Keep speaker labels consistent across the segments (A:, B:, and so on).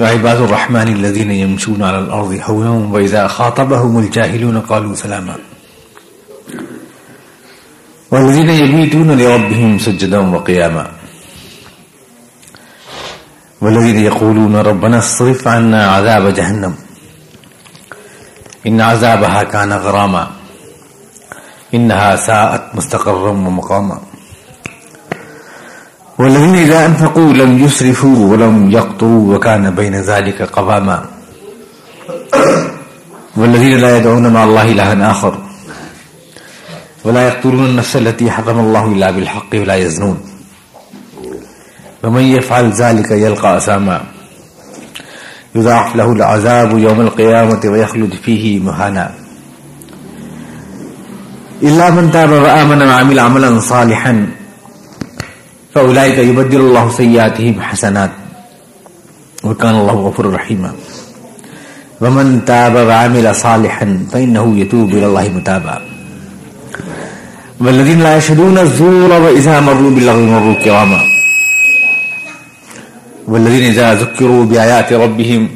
A: وعباد الرحمن الذين يمشون على الأرض هونا وإذا خاطبهم الجاهلون قالوا سلاما. والذين يبيتون لربهم سجدا وقياما والذين يقولون ربنا اصرف عنا عذاب جهنم إن عذابها كان غراما. إنها ساءت مستقرا ومقاما والذين إذا أنفقوا لم يسرفوا ولم يقطوا وكان بين ذلك قواما. والذين لا يدعون مع الله إلها آخر. ولا يقتلون النفس التي حرم الله إلا بالحق ولا يزنون. ومن يفعل ذلك يلقى أساما يضاعف له العذاب يوم القيامة ويخلد فيه مهانا. إلا من تاب وآمن وعمل عملا صالحا. فأولئك يبدل الله سيئاتهم حسنات. وكان الله غفور رحيما ومن تاب وعمل صالحا فإنه يتوب إلى الله متابا. والذين لا يشهدون الزور وإذا مروا باللغو مروا كراما. والذين إذا ذكروا بآيات ربهم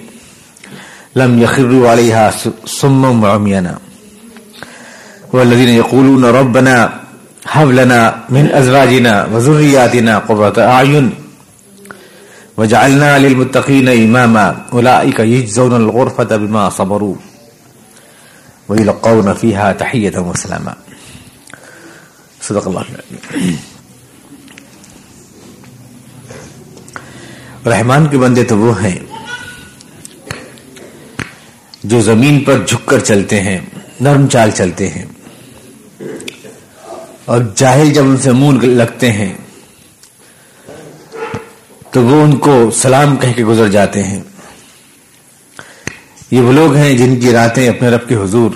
A: لم يخروا عليها صما وعميانا. والذين يقولون ربنا هب لنا من أزواجنا وذرياتنا قرة أعين وجعلنا للمتقين إماما أولئك يجزون الغرفة بما صبروا ويلقون فيها تحية وسلاما صدق الله رحمان کے بندے تو وہ ہیں جو زمین پر جھک کر چلتے ہیں، نرم چال چلتے ہیں۔ اور جاہل جب ان سے منہ لگتے ہیں، تو وہ ان کو سلام کہہ کے گزر جاتے ہیں۔ یہ وہ لوگ ہیں جن کی راتیں اپنے رب کے حضور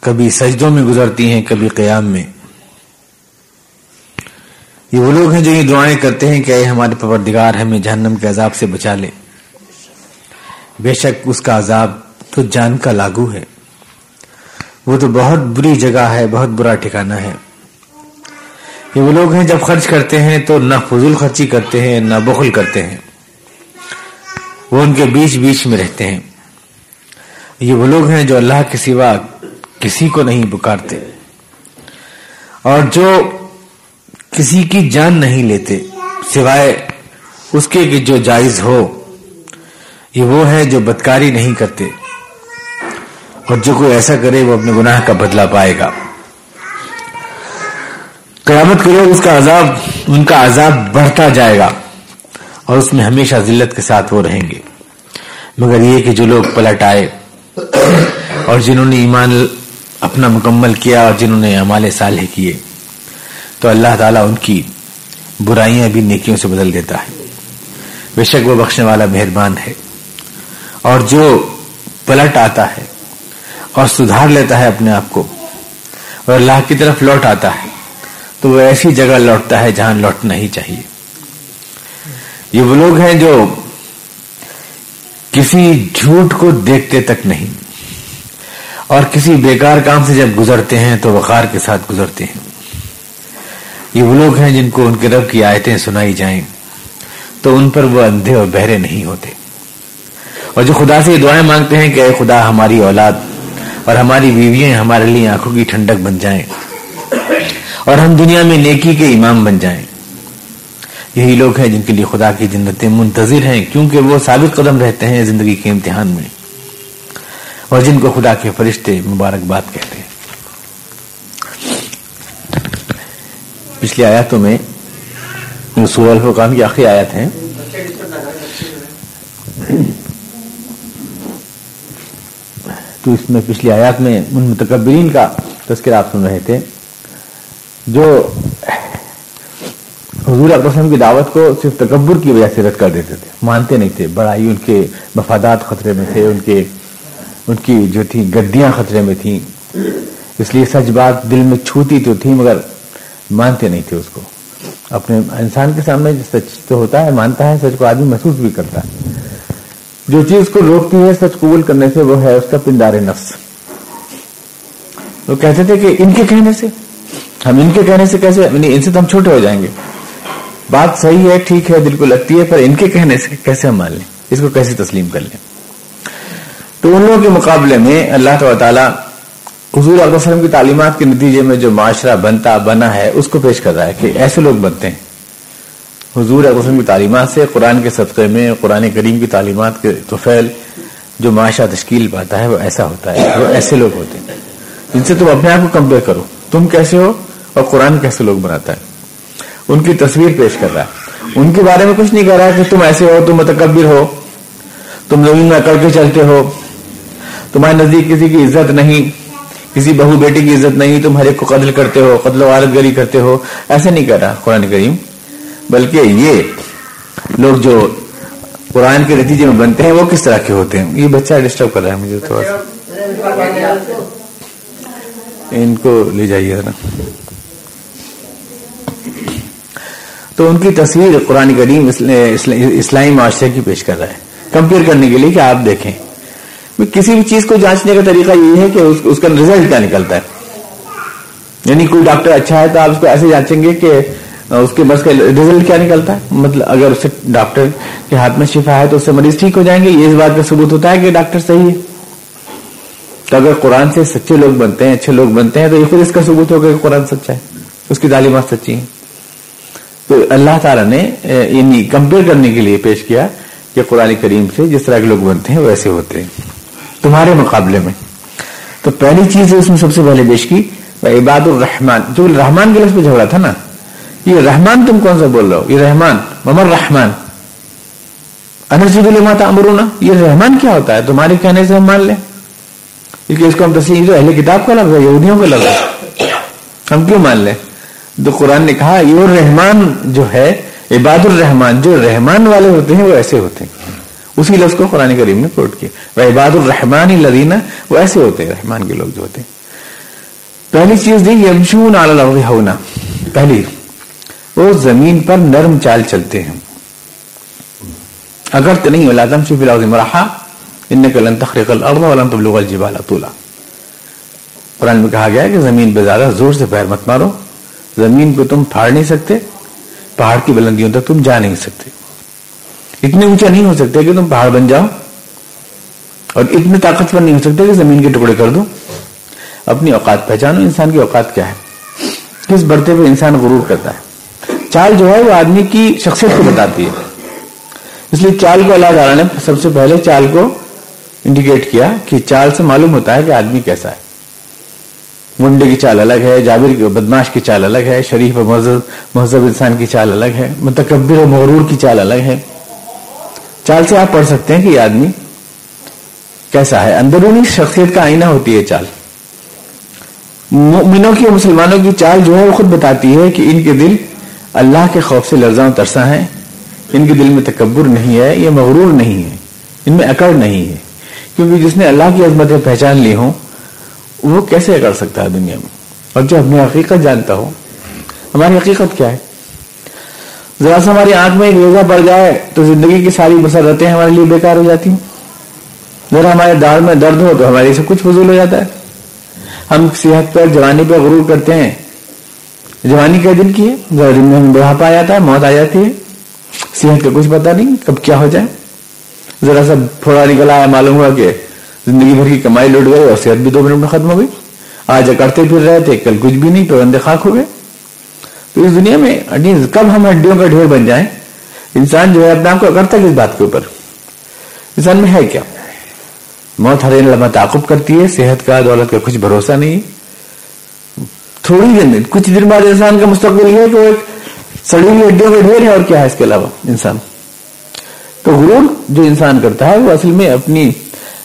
A: کبھی سجدوں میں گزرتی ہیں، کبھی قیام میں۔ یہ وہ لوگ ہیں جو یہ دعائیں کرتے ہیں کہ اے ہمارے پروردگار، ہمیں جہنم کے عذاب سے بچا لے۔ بے شک اس کا عذاب تو جان کا لاگو ہے۔ وہ تو بہت بری جگہ ہے، بہت برا ٹھکانہ ہے۔ یہ وہ لوگ ہیں جب خرچ کرتے ہیں تو نہ فضول خرچی کرتے ہیں، نہ بخل کرتے ہیں۔ وہ ان کے بیچ بیچ میں رہتے ہیں۔ یہ وہ لوگ ہیں جو اللہ کے سوا کسی کو نہیں پکارتے۔ اور جو کسی کی جان نہیں لیتے، سوائے اس کے جو جائز ہو۔ یہ وہ ہے جو بدکاری نہیں کرتے۔ اور جو کوئی ایسا کرے وہ اپنے گناہ کا بدلہ پائے گا۔ قیامت کے لوگ اس کا عذاب، ان کا عذاب بڑھتا جائے گا اور اس میں ہمیشہ ذلت کے ساتھ وہ رہیں گے۔ مگر یہ کہ جو لوگ پلٹ آئے اور جنہوں نے ایمان اپنا مکمل کیا اور جنہوں نے امال صالح کیے، تو اللہ تعالیٰ ان کی برائیاں بھی نیکیوں سے بدل دیتا ہے۔ بے شک وہ بخشنے والا مہربان ہے۔ اور جو پلٹ آتا ہے اور سدھار لیتا ہے اپنے آپ کو۔ اور اللہ کی طرف لوٹ آتا ہے، تو وہ ایسی جگہ لوٹتا ہے جہاں لوٹنا ہی چاہیے۔ یہ وہ لوگ ہیں جو کسی جھوٹ کو دیکھتے تک نہیں، اور کسی بیکار کام سے جب گزرتے ہیں تو وقار کے ساتھ گزرتے ہیں۔ یہ وہ لوگ ہیں جن کو ان کے رب کی آیتیں سنائی جائیں، تو ان پر وہ اندھے اور بہرے نہیں ہوتے۔ اور جو خدا سے یہ دعائیں مانگتے ہیں کہ اے خدا، ہماری اولاد اور ہماری بیویاں ہمارے لیے آنکھوں کی ٹھنڈک بن جائیں اور ہم دنیا میں نیکی کے امام بن جائیں۔ یہی لوگ ہیں جن کے لیے خدا کی جنتیں منتظر ہیں، کیونکہ وہ ثابت قدم رہتے ہیں زندگی کے امتحان میں۔ اور جن کو خدا کے فرشتے مبارکباد کہتے ہیں۔ پچھلی آیاتوں میں سورہ الفقام کی آخری آیت ہیں تو اس میں پچھلی آیات میں ان متکبرین کا تذکر آپ سن رہے تھے، جو حضور اکرم کی دعوت کو صرف تکبر کی وجہ سے رد کر دیتے تھے، مانتے نہیں تھے، بڑائی ان کے مفادات خطرے میں تھے، ان کے، ان کی جو تھی گدیاں خطرے میں تھیں، اس لیے سچ بات دل میں چھوتی تو تھی، مگر مانتے نہیں تھے اس کو۔ اپنے انسان کے سامنے سچ تو ہوتا ہے، مانتا ہے، سچ کو آدمی محسوس بھی کرتا ہے۔ جو چیز کو روکتی ہے سچ قبول کرنے سے وہ ہے اس کا پندار نفس۔ وہ کہتے تھے کہ ان کے کہنے سے؟ ہم ان کے کہنے سے کیسے؟ یعنی ان سے تو ہم چھوٹے ہو جائیں گے۔ بات صحیح ہے، ٹھیک ہے، دل کو لگتی ہے، پر ان کے کہنے سے کیسے ہم مان لیں؟ اس کو کیسے تسلیم کر لیں؟ تو ان لوگوں کے مقابلے میں اللہ تعالیٰ حضور علیہ وسلم کی تعلیمات کے نتیجے میں جو معاشرہ بنتا، بنا ہے، اس کو پیش کر رہا ہے کہ ایسے لوگ بنتے ہیں۔ حضور علیہ وسلم کی تعلیمات سے قرآن کے صدقے میں، قرآن کریم کی تعلیمات کے توفیل جو معاشرہ تشکیل پاتا ہے، وہ ایسا ہوتا ہے، وہ ایسے لوگ ہوتے ہیں۔ جن سے تم اپنے آپ کو کمپیئر کرو۔ تم کیسے ہو؟ اور قرآن کیسے لوگ بناتا ہے؟ ان کی تصویر پیش کر رہا ہے۔ ان کے بارے میں کچھ نہیں کہہ رہا کہ تم ایسے ہو، تم متکبر ہو۔ تم زمین میں اکڑ کے چلتے ہو۔ تمہارے نزدیک کسی کی عزت نہیں۔ کسی بہو بیٹی کی عزت نہیں۔ تم ہر ایک کو قتل کرتے ہو، قتل و عالت گری کرتے ہو۔ ایسے نہیں کر رہا قرآن کریم۔ بلکہ یہ لوگ جو قرآن کے نتیجے میں بنتے ہیں، وہ کس طرح کے ہوتے ہیں؟ یہ بچہ ڈسٹرب کر رہا ہے مجھے تھوڑا سا ان کو لے جائیے نا تو ان کی تصویر قرآن کریم اسلامی معاشرے کی پیش کر رہا ہے۔ کمپیئر کرنے کے لیے کہ آپ دیکھیں۔ کسی بھی چیز کو جانچنے کا طریقہ یہ ہے کہ اس کا رزلٹ کیا نکلتا ہے۔ یعنی کوئی ڈاکٹر اچھا ہے تو آپ اس کو ایسے جانچیں گے کہ اس کے بس کا ریزلٹ کیا نکلتا ہے؟ مطلب اگر اسے ڈاکٹر کے ہاتھ میں شفا ہے تو اس سے مریض ٹھیک ہو جائیں گے۔ یہ اس بات کا ثبوت ہوتا ہے کہ ڈاکٹر صحیح ہے۔ تو اگر قرآن سے سچے لوگ بنتے ہیں، اچھے لوگ بنتے ہیں، تو یہ پھر اس کا ثبوت ہوگا کہ قرآن سچا ہے۔ اس کی تعلیمات سچی ہیں۔ تو اللہ تعالیٰ نے یعنی کمپیئر کرنے کے لیے پیش کیا کہ قرآن کریم سے جس طرح کے لوگ بنتے ہیں، ویسے ہوتے ہیں۔ تمہارے مقابلے میں۔ تو پہلی چیز اس میں سب سے پہلے پیش کی عباد الرحمان جو رحمان کے لفظ پہ جھگڑا تھا نا یہ رحمان تم کون سا بول رہے ہو یہ رحمان ممر رحمان انرجید الماتا امرونا یہ رحمان کیا ہوتا ہے تمہارے کہنے سے ہم مان لیں کیونکہ اس کو ہم تسلیم جو اہل کتاب کا لفظ ہے یہودیوں کا لفظ ہے ہم کیوں مان لیں تو قرآن نے کہا یہ رحمان جو ہے عباد الرحمان جو رحمان والے ہوتے ہیں وہ ایسے ہوتے ہیں اسی لفظ کو قرآن کریم نے کوٹ کیا وہ عباد الرحمان لدینہ وہ ایسے ہوتے ہیں رحمان کے لوگ جو ہوتے ہیں پہلی چیز دی یمشون علی الارض ہونا پہلی وہ زمین پر نرم چال چلتے ہیں۔ اگر تو نہیں تم سے فی مراحا ان کے لن تخریق الارض ولن تبلغ الجبال طولا۔ قرآن میں کہا گیا کہ زمین پہ زیادہ زور سے پیر مت مارو۔ زمین کو تم پھاڑ نہیں سکتے، پہاڑ کی بلندیوں تک تم جا نہیں سکتے۔ اتنے اونچا نہیں ہو سکتے کہ تم پہاڑ بن جاؤ۔ اور اتنے طاقتور نہیں ہو سکتے کہ زمین کے ٹکڑے کر دو۔ اپنی اوقات پہچانو انسان کی اوقات کیا ہے۔ کس برتے پہ انسان غرور کرتا ہے؟ چال جو ہے وہ آدمی کی شخصیت کو بتاتی ہے۔ اس لیے چال کو اللہ تعالیٰ نے سب سے پہلے چال کو انڈیکیٹ کیا کہ چال سے معلوم ہوتا ہے کہ آدمی کیسا ہے۔ منڈے کی چال الگ ہے، جابر کی، بدماش کی چال الگ ہے، شریف و مہذب مہذب انسان کی چال الگ ہے، متکبر و مغرور کی چال الگ ہے۔ چال سے آپ پڑھ سکتے ہیں کہ یہ آدمی کیسا ہے۔ اندرونی شخصیت کا آئینہ ہوتی ہے چال۔ مؤمنوں کی اور مسلمانوں کی چال جو ہے وہ خود بتاتی ہے کہ ان کے دل اللہ کے خوف سے لرزاں ترساں ہیں، ان کے دل میں تکبر نہیں ہے، یہ مغرور نہیں ہے، ان میں اکڑ نہیں ہے۔ کیونکہ جس نے اللہ کی عظمتیں پہچان لی ہوں، وہ کیسے کر سکتا ہے دنیا میں؟ اور جو اپنی حقیقت جانتا ہو، ہماری حقیقت کیا ہے؟ ذرا سا ہماری آنکھ میں ایک روزہ پڑ جائے تو زندگی کی ساری مسرتیں ہمارے لیے بیکار ہو جاتی ہیں۔ ذرا ہمارے دار میں درد ہو تو ہمارے سب کچھ فضول ہو جاتا ہے۔ ہم صحت پر، جوانی پہ غرور کرتے ہیں جوانی کے دن کی ہے۔ ذرا دن میں بڑھاپا آ جاتا ہے موت آ جاتی ہے۔ صحت کا کچھ پتا نہیں کب کیا ہو جائے۔ ذرا سا تھوڑا نکل آیا، معلوم ہوا کہ زندگی بھر کی کمائی لوٹ گئی اور صحت بھی دو منٹ میں ختم ہو گئی۔ آج کرتے پھر رہے تھے، کل کچھ بھی نہیں پہ خاک ہو گئے۔ تو اس دنیا میں کب ہم ہڈیوں کا ڈھیر بن جائیں۔ انسان جو ہے، اپنے آپ کو کرتا کس بات کے اوپر؟ انسان میں ہے کیا؟ موت ہر لمحہ تعقب کرتی ہے، صحت کا، دولت کا کچھ بھروسہ نہیں۔ تھوڑی دن کچھ دن بعد انسان کا مستقبل یہ ہے کہ وہ ایک سڑی ہوئی ہڈیوں کا ڈھیر ہے اور کیا ہے اس کے علاوہ؟ انسان۔ تو غرور جو انسان کرتا ہے وہ اصل میں اپنی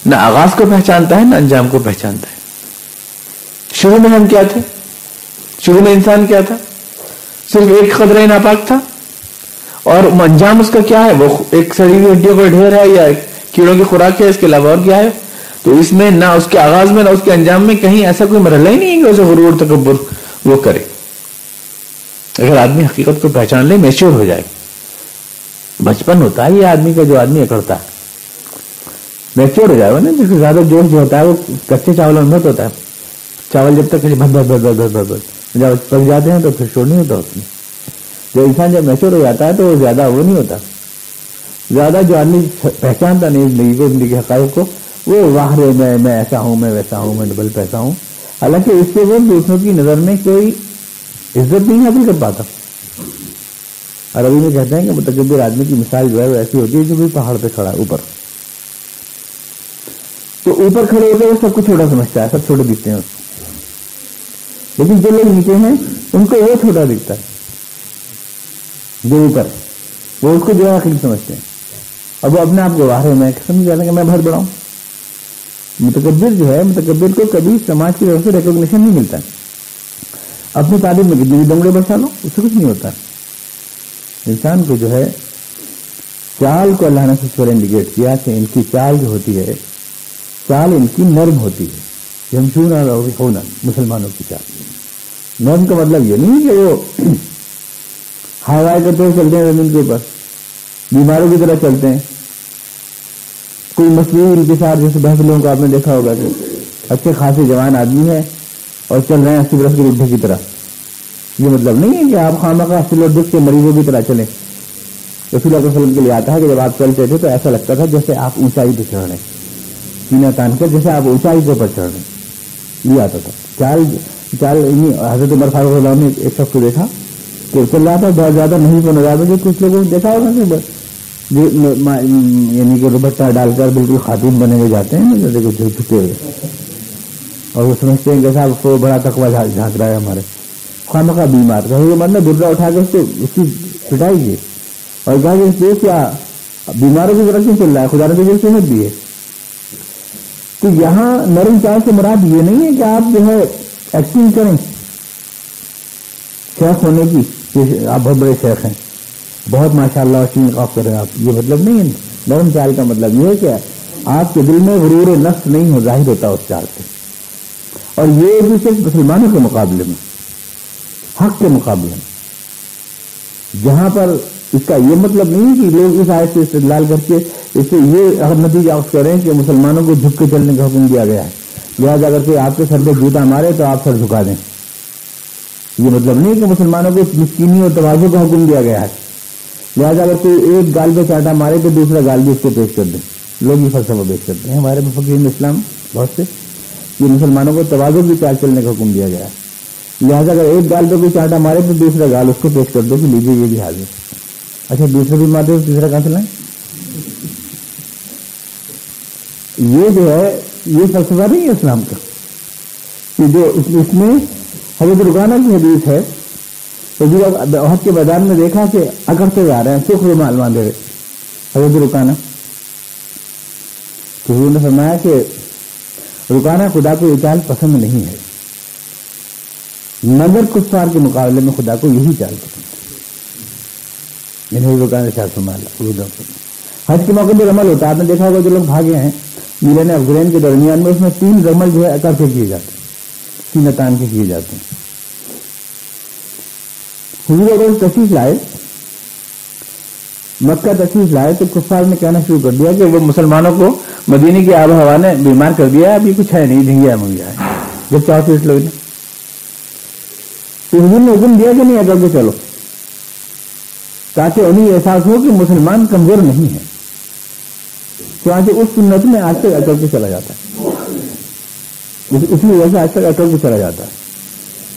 A: نہ آغاز کو پہچانتا ہے، نہ انجام کو پہچانتا ہے۔ شروع میں ہم کیا تھے؟ شروع میں انسان کیا تھا؟ صرف ایک قدرے ناپاک تھا۔ اور انجام اس کا کیا ہے؟ وہ ایک سڑی ہوئی ہڈیوں کا ڈھیر ہے یا کیڑوں کی خوراک ہے، اس کے علاوہ اور کیا ہے؟ تو اس میں نہ اس کے آغاز میں نہ اس کے انجام میں کہیں ایسا کوئی مرحلہ ہی نہیں ہے کہ اسے غرور، تکبر وہ کرے۔ اگر آدمی حقیقت کو پہچان لے میچور ہو جائے۔ بچپن ہوتا ہے یہ آدمی کا جو آدمی اکڑتا ہے۔ میچور ہو جائے نا، جس سے زیادہ جوش جو ہوتا ہے، وہ کچے چاول میں مت ہوتا ہے۔ چاول جب تک بھت بھت بھت بھت بھت بھت جب پک جاتے ہیں تو پھر شور نہیں ہوتا اس میں۔ جو انسان جب میچور ہو جاتا ہے تو وہ زیادہ وہ نہیں ہوتا۔ زیادہ جو آدمی پہچانتا نہیں زندگی کو، زندگی حقائق کو وہ واہ رے میں میں ایسا ہوں، میں ویسا ہوں، میں ڈبل پیسہ ہوں۔ حالانکہ اس سے وہ دوسروں کی نظر میں کوئی عزت نہیں حاصل کر پاتا عربی میں کہتے ہیں کہ متکبر آدمی کی مثال جو ہے وہ ایسی ہوتی ہے جو کوئی پہاڑ پہ کھڑا ہے، اوپر۔ تو اوپر کھڑے ہوتے وہ سب کو چھوٹا سمجھتا ہے، سب چھوٹے دکھتے ہیں۔ اس کو لیکن جو لوگ نیچے ہیں، ان کو وہ چھوٹا دکھتا ہے۔ جو اوپر، وہ اس کو جو آخری سمجھتے ہیں۔ اب وہ اپنے آپ کو باہر میں، سمجھ جاتا کہ میں بہت بڑا ہوں۔ متکبر جو ہے، متکبر کو کبھی سماج کی طرف سے ریکوگنیشن نہیں ملتا۔ اپنی تعلیم میں کتنی بھی دنگڑے بچا لو، اس سے کچھ نہیں ہوتا۔ انسان کو جو ہے، چال کو اللہ نے سب انڈیکیٹ کیا کہ ان کی چال جو ہوتی ہے، چال ان کی نرم ہوتی ہے۔ ہونا مسلمانوں کی چال۔ نرم کا مطلب یہ نہیں کہ وہ ہائی کرتے ہوئے چلتے ہیں زمین کے اوپر، بیماروں کی طرح چلتے ہیں۔ کوئی ان کے ساتھ جیسے بحث لوگوں کو آپ نے دیکھا ہوگا کہ اچھے خاصے جوان آدمی ہے اور چل رہے ہیں اسی برس کے ردھے کی طرح۔ یہ مطلب نہیں ہے کہ آپ خامہ کا اسی دکھ کے مریضوں کی طرح چلیں۔ رسول اللہ وسلم کے لیے آتا ہے کہ جب آپ چلتے تھے تو ایسا لگتا تھا جیسے آپ اونچائی پہ چڑھ رہے سینا تان کر جیسے آپ اونچائی کے اوپر چڑھ رہے یہ آتا تھا۔ چال چال یعنی حضرت عمر فاروق اللہ نے ایک شخص کو دیکھا کہ چل رہا تھا، بہت زیادہ نہیں تو زیادہ جو کچھ لوگوں نے دیکھا ہوگا کہ یعنی کہ دوپٹہ ڈال کر بالکل خاتون بنے ہوئے جاتے ہیں جیسے کچھ جھکے ہوئے۔ اور وہ سمجھتے ہیں کہ صاحب کو بڑا تقوا جھانک رہا ہے ہمارے۔ خواہ مخواہ بیمار کہ مرنا درا اٹھا کے اس کو اس کی پٹائی کی۔ اور کہا کہ یہ کیا؟ بیماروں کی طرف کیوں چل رہا ہے۔ خدا نے تو سمجھ دی ہے۔ تو یہاں نرم چال سے مراد یہ نہیں ہے کہ آپ جو ہے ایکٹنگ کریں۔ شیخ ہونے کی آپ بہت بڑے شیخ ہیں۔ بہت ماشاء اللہ کر کریں آپ، یہ مطلب نہیں ہے، نرم چال کا مطلب یہ ہے کہ آپ کے دل میں غرور نفس نہیں ہو، ظاہر ہوتا اس چال سے اور یہ بھی صرف مسلمانوں کے مقابلے میں، حق کے مقابلے میں۔ جہاں پر اس کا یہ مطلب نہیں کہ لوگ اس آئے سے استدلال کر کے اس سے یہ اگر نتیجہ کریں کہ مسلمانوں کو جھک کے چلنے کا حکم دیا گیا ہے۔ لہٰذا اگر کوئی آپ کے سر پہ جوتا مارے تو آپ سر جھکا دیں۔ یہ مطلب نہیں کہ مسلمانوں کو مسکینی اور توازو کا حکم دیا گیا ہے۔ لہٰذا اگر کوئی ایک گال پہ چاٹا مارے تو دوسرا گال بھی اس کو پیش کر دیں لوگ یہ فلسفہ پیش کرتے ہیں۔ ہمارے فقیر اسلام بہت سے یہ مسلمانوں کو توازو بھی چال چلنے کا حکم دیا گیا۔ لہٰذا اگر ایک گال پہ کوئی چاٹا مارے تو دوسرا گال اس کو پیش کر دو کہ لیجیے یہ بھی حاضر اچھا دوسرے بھی مارتے تیسرا کہاں چلائیں یہ جو ہے، یہ فلسفہ نہیں ہے اسلام کا۔ کہ جو اس میں حضرت رکانہ کی حدیث ہے تو جی عہد کے میدان میں دیکھا کہ اکڑتے جا رہے ہیں سکھ رومال باندھے ہوئے۔ حضرت رکانا تو حضور نے فرمایا کہ رکانا خدا کو یہ چال پسند نہیں ہے۔ نگر کفار کے مقابلے میں خدا کو یہی چال پسند ہے۔ یعنی رکانا شاہ فرمایا حج کے موقع پہ رمل ہوتا ہے، آپ نے دیکھا ہوگا جو لوگ بھاگے ہیں میلین افغرین کے درمیان میں اس میں تین رمل جو ہے اکڑ کے کیے جاتے ہیں سینہ تان کے کیے جاتے ہیں۔ حضور اگر تشریف لائے، مکہ تشریف لائے، تو کفار نے کہنا شروع کر دیا کہ وہ مسلمانوں کو مدینے کی آب و ہوا نے بیمار کر دیا ابھی کچھ ہے نہیں ڈھنگیا منگیا ہے جب چاہو تو لوگ نے۔ تو حضور نے حکم دیا کہ نہیں، اگر کے چلو۔ تاکہ انہیں احساس ہو کہ مسلمان کمزور نہیں ہے تو آج اس سنت میں آج تک اکڑ کے چلا جاتا ہے۔ اس لیے وجہ سے آج تک اکڑ کے چلا جاتا ہے۔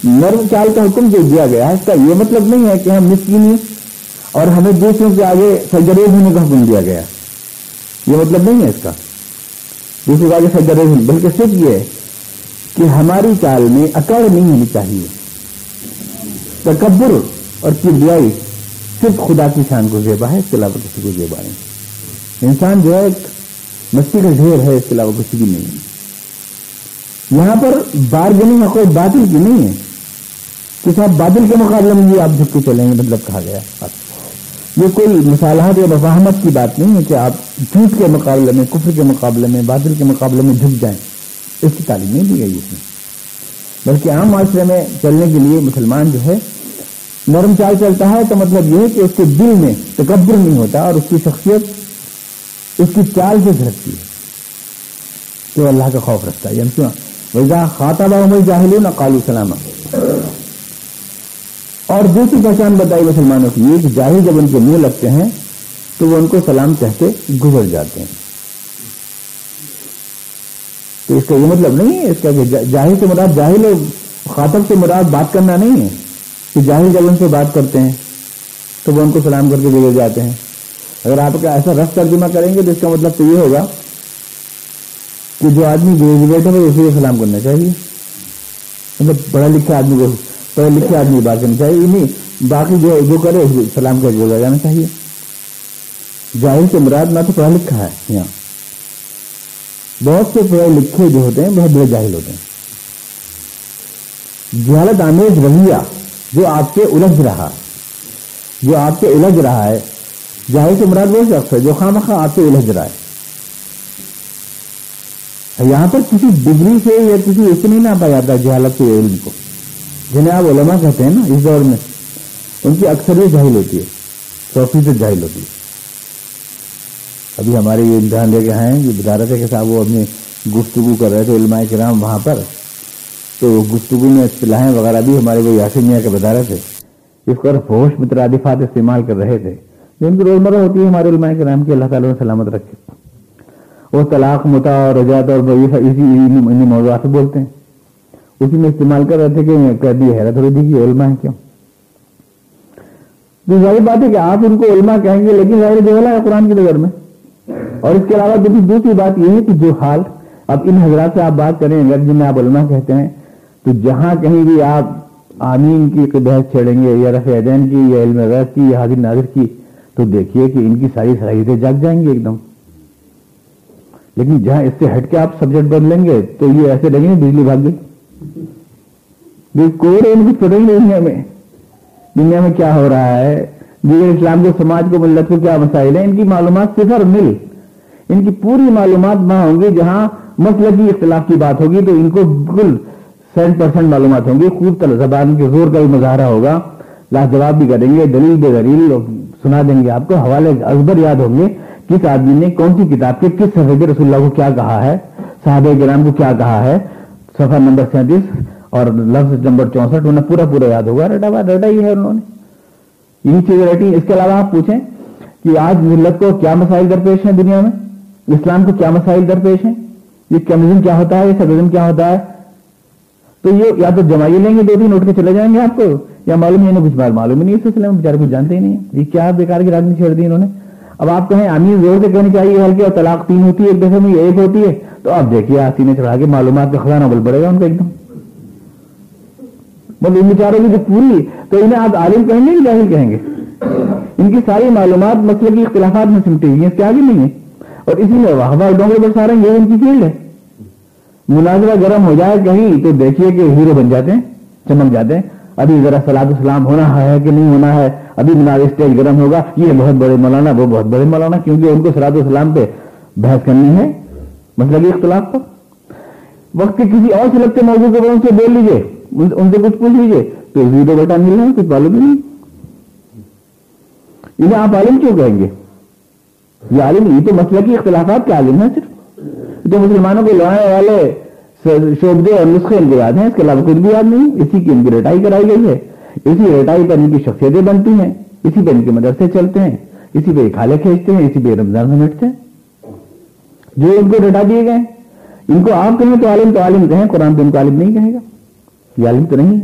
A: نرم چال کا حکم جو دیا گیا ہے، اس کا یہ مطلب نہیں ہے کہ ہم مسکینی اور ہمیں دوسروں کے آگے سجریز ہونے کا حکم دیا گیا۔ یہ مطلب نہیں ہے اس کا۔ دوسروں کے آگے سجریز ہونے، بلکہ صرف یہ ہے کہ ہماری چال میں اکڑ نہیں ہونی چاہیے۔ تکبر اور کبریائی صرف خدا کی شان کو زیبا ہے، اس کے علاوہ کسی کو زیبا نہیں۔ انسان جو ہے، ایک مستی کا ڈھیر ہے، اس کے علاوہ کسی بھی نہیں۔ یہاں پر بارگننگ کوئی باطل کی نہیں ہے۔ کہ صاحب بادل کے مقابلے میں یہ آپ جھک کے چلیں گے مطلب کہا گیا یہ کوئی مصالحات یا مفاہمت کی بات نہیں ہے کہ آپ جھوٹ کے مقابلے میں، کفر کے مقابلے میں، بادل کے مقابلے میں جھک جائیں۔ اس کی تعلیم نہیں دی گئی اس میں۔ بلکہ عام معاشرے میں چلنے کے لیے مسلمان جو ہے، نرم چال چلتا ہے تو مطلب یہ ہے کہ اس کے دل میں تکبر نہیں ہوتا اور اس کی شخصیت، اس کی چال سے جھڑکتی ہے۔ تو اللہ کا خوف رکھتا ہے۔ یعنی کیوں ویزا خاطہ با جاہلوں نہ کالو سلامہ اور دوسری پہچان بتائی مسلمانوں کی یہ کہ جاہل جب ان کے منہ لگتے ہیں تو وہ ان کو سلام کہتے گزر جاتے ہیں۔ تو اس کا یہ مطلب نہیں ہے اس کا کہ جاہل سے مراد جاہل خاطب سے مراد بات کرنا نہیں ہے۔ کہ جاہل جب ان سے بات کرتے ہیں تو وہ ان کو سلام کر کے گزر جاتے ہیں۔ اگر آپ کا ایسا رف ترجمہ کریں گے تو اس کا مطلب تو یہ ہوگا کہ جو آدمی گریجویٹ ہے اسی کو سلام کرنا چاہیے۔ مطلب پڑھا لکھا آدمی کو پڑھے لکھے آدمی بات کرنی چاہیے نہیں باقی جو جو کرے سلام کر کے جانا چاہیے۔ جاہل سے مراد نہ تو پڑھا لکھا ہے، یہاں۔ بہت سے پڑھے لکھے جو ہوتے ہیں، بہت بڑے جاہل ہوتے ہیں۔ جہالت آمیز رویہ جو آپ سے الجھ رہا۔ جو آپ سے الجھ رہا ہے، جاہل سے مراد وہ شخص ہے جو خام خواہ آپ سے الجھ رہا ہے۔ یہاں پر کسی ڈگری سے یا کسی اس سے نہیں نہ پایا جاتا جہالت کے علم کو۔ جنہیں آپ علماء کہتے ہیں نا، اس دور میں ان کی اکثریت جاہل ہوتی ہے سو فیصد جاہل ہوتی ہے۔ ابھی ہمارے یہ امتحان لے کے آئے ہیں، یہ بتا رہے تھے کہ صاحب وہ اپنی گفتگو کر رہے تھے علماء کرام وہاں پر۔ تو گفتگو میں اصطلاحیں وغیرہ بھی ہمارے وہ یاسین میاں کے بتا رہے تھے اس پر ہوش مترادفات استعمال کر رہے تھے۔ جو ان کی روزمرہ ہوتی ہے ہمارے علماء کرام کی، اللہ تعالیٰ نے سلامت رکھے۔ وہ طلاق متا اور رجات اور اسی موضوعات سے بولتے ہیں۔ اسی میں استعمال کر رہے تھے کہ کہہ دی حیرت ہو تھی کہ علماء ہے کیوں؟ تو ظاہر بات ہے کہ آپ ان کو علماء کہیں گے، لیکن ظاہر جو ہے قرآن کی نظر میں۔ اور اس کے علاوہ دوسری بات یہ ہے کہ جو حال، اب ان حضرات سے آپ بات کریں اگر جن میں آپ علماء کہتے ہیں، تو جہاں کہیں بھی آپ آمین کی بحث چھیڑیں گے، یا رفع عدین کی، یا علم غیر کی، یا حاضر ناظر کی، تو دیکھیے کہ ان کی ساری صلاحیتیں جاگ جائیں گی ایک دم۔ لیکن جہاں اس سے ہٹ کے آپ سبجیکٹ بدل لیں گے، تو یہ ایسے لگیں گے، بجلی بھاگ گئی۔ کوئی کچھ پتہ ہی نہیں دنیا میں۔ دنیا میں کیا ہو رہا ہے؟ دیگر اسلام کے سماج کو، ملت کو کیا مسائل ہیں؟ ان کی معلومات صفر مل۔ ان کی پوری معلومات وہاں ہوں گی جہاں مسلکی اختلاف کی بات ہوگی تو ان کو بالکل سینٹ پرسینٹ معلومات ہوں گی۔ خوب زبان کے زور کا بھی مظاہرہ ہوگا۔ لاجواب بھی کریں گے، دلیل بے دلیل سنا دیں گے آپ کو۔ حوالے ازبر یاد ہوں گے کس آدمی نے کون سی کتاب کے کس صفحے رسول اللہ کو کیا کہا ہے، صحابہ کرام کو کیا کہا ہے۔ صفحہ نمبر سینتیس اور لفظ نمبر چونسٹھ انہیں پورا پورا یاد ہوگا رٹا ہوا رٹا ہی ہے انہوں نے یہی چیزیں رٹی اس کے علاوہ آپ پوچھیں کہ آج ملت کو کیا مسائل درپیش ہیں دنیا میں اسلام کو کیا مسائل درپیش ہیں یہ کمیزم کیا ہوتا ہے یہ سبزم کیا ہوتا ہے تو یہ یا تو جمائی لیں گے دو تین اٹھ کے چلے جائیں گے آپ کو یا معلوم ہی کچھ بار معلوم ہی نہیں اس سلسلے میں بےچارے کچھ جانتے ہی نہیں یہ کیا بیکار کی راجنی چھوڑ دی انہوں نے اب آپ کہیں امیر زور سے کہنی چاہیے ہلکے اور طلاق تین ہوتی ہے ایک دفعہ میں ایک ہوتی ہے تو آپ دیکھیے آسینے چڑھا کے معلومات کا خزانہ بل پڑے گا ان کا ایک دم۔ مطلب ان بیچاروں کی جو پوری، تو انہیں آپ عالم کہیں گے یا جاہل کہیں گے؟ ان کی ساری معلومات مسئلے کی اختلافات میں سمٹی ہوئی ہیں، اس کے آگے نہیں ہے اور اسی لیے واہ واہ ڈونگے برسا رہے ہیں، یہ ان کی فیلڈ ہے۔ مناظرہ گرم ہو جائے کہیں تو دیکھیے کہ ہیرو بن جاتے ہیں چمک جاتے ہیں۔ ابھی ذرا سلاد اسلام ہونا ہے کہ نہیں ہونا ہے؟ ابھی مناظر اسٹیج گرم ہوگا، یہ بہت بڑے مولانا، وہ بہت بڑے مولانا، کیونکہ ان کو سلاد اسلام پہ بحث کرنی ہے۔ مطلب اختلاف پر۔ وقت کے کسی اور سے لگتے موضوع کے ان سے بول لیجیے ان سے کچھ پوچھ لیجیے تو ویڈیو بیٹا مل رہا ہے، کچھ معلوم نہیں۔ انہیں آپ عالم کیوں کہیں گے؟ یہ عالم، یہ تو مسئلہ کی اختلافات کے عالم ہے صرف۔ جو مسلمانوں کو لڑانے والے شوبدے اور نسخے ان کو یاد ہیں، اس کے علاوہ کچھ بھی یاد نہیں۔ اسی کی ان کی رٹائی کرائی گئی ہے۔ اسی رٹائی پر ان کی شخصیتیں بنتی ہیں۔ اسی پہ ان کے مدرسے چلتے ہیں۔ اسی پہ کھالے کھینچتے ہیں، اسی پہ رمضان میں مٹتے ہیں۔ جو ان کو رٹا دیے گئے ان کو آپ کہیں تو عالم تو عالم کہیں، قرآن تو ان کو عالم نہیں کہے گا۔ یہ عالم تو نہیں۔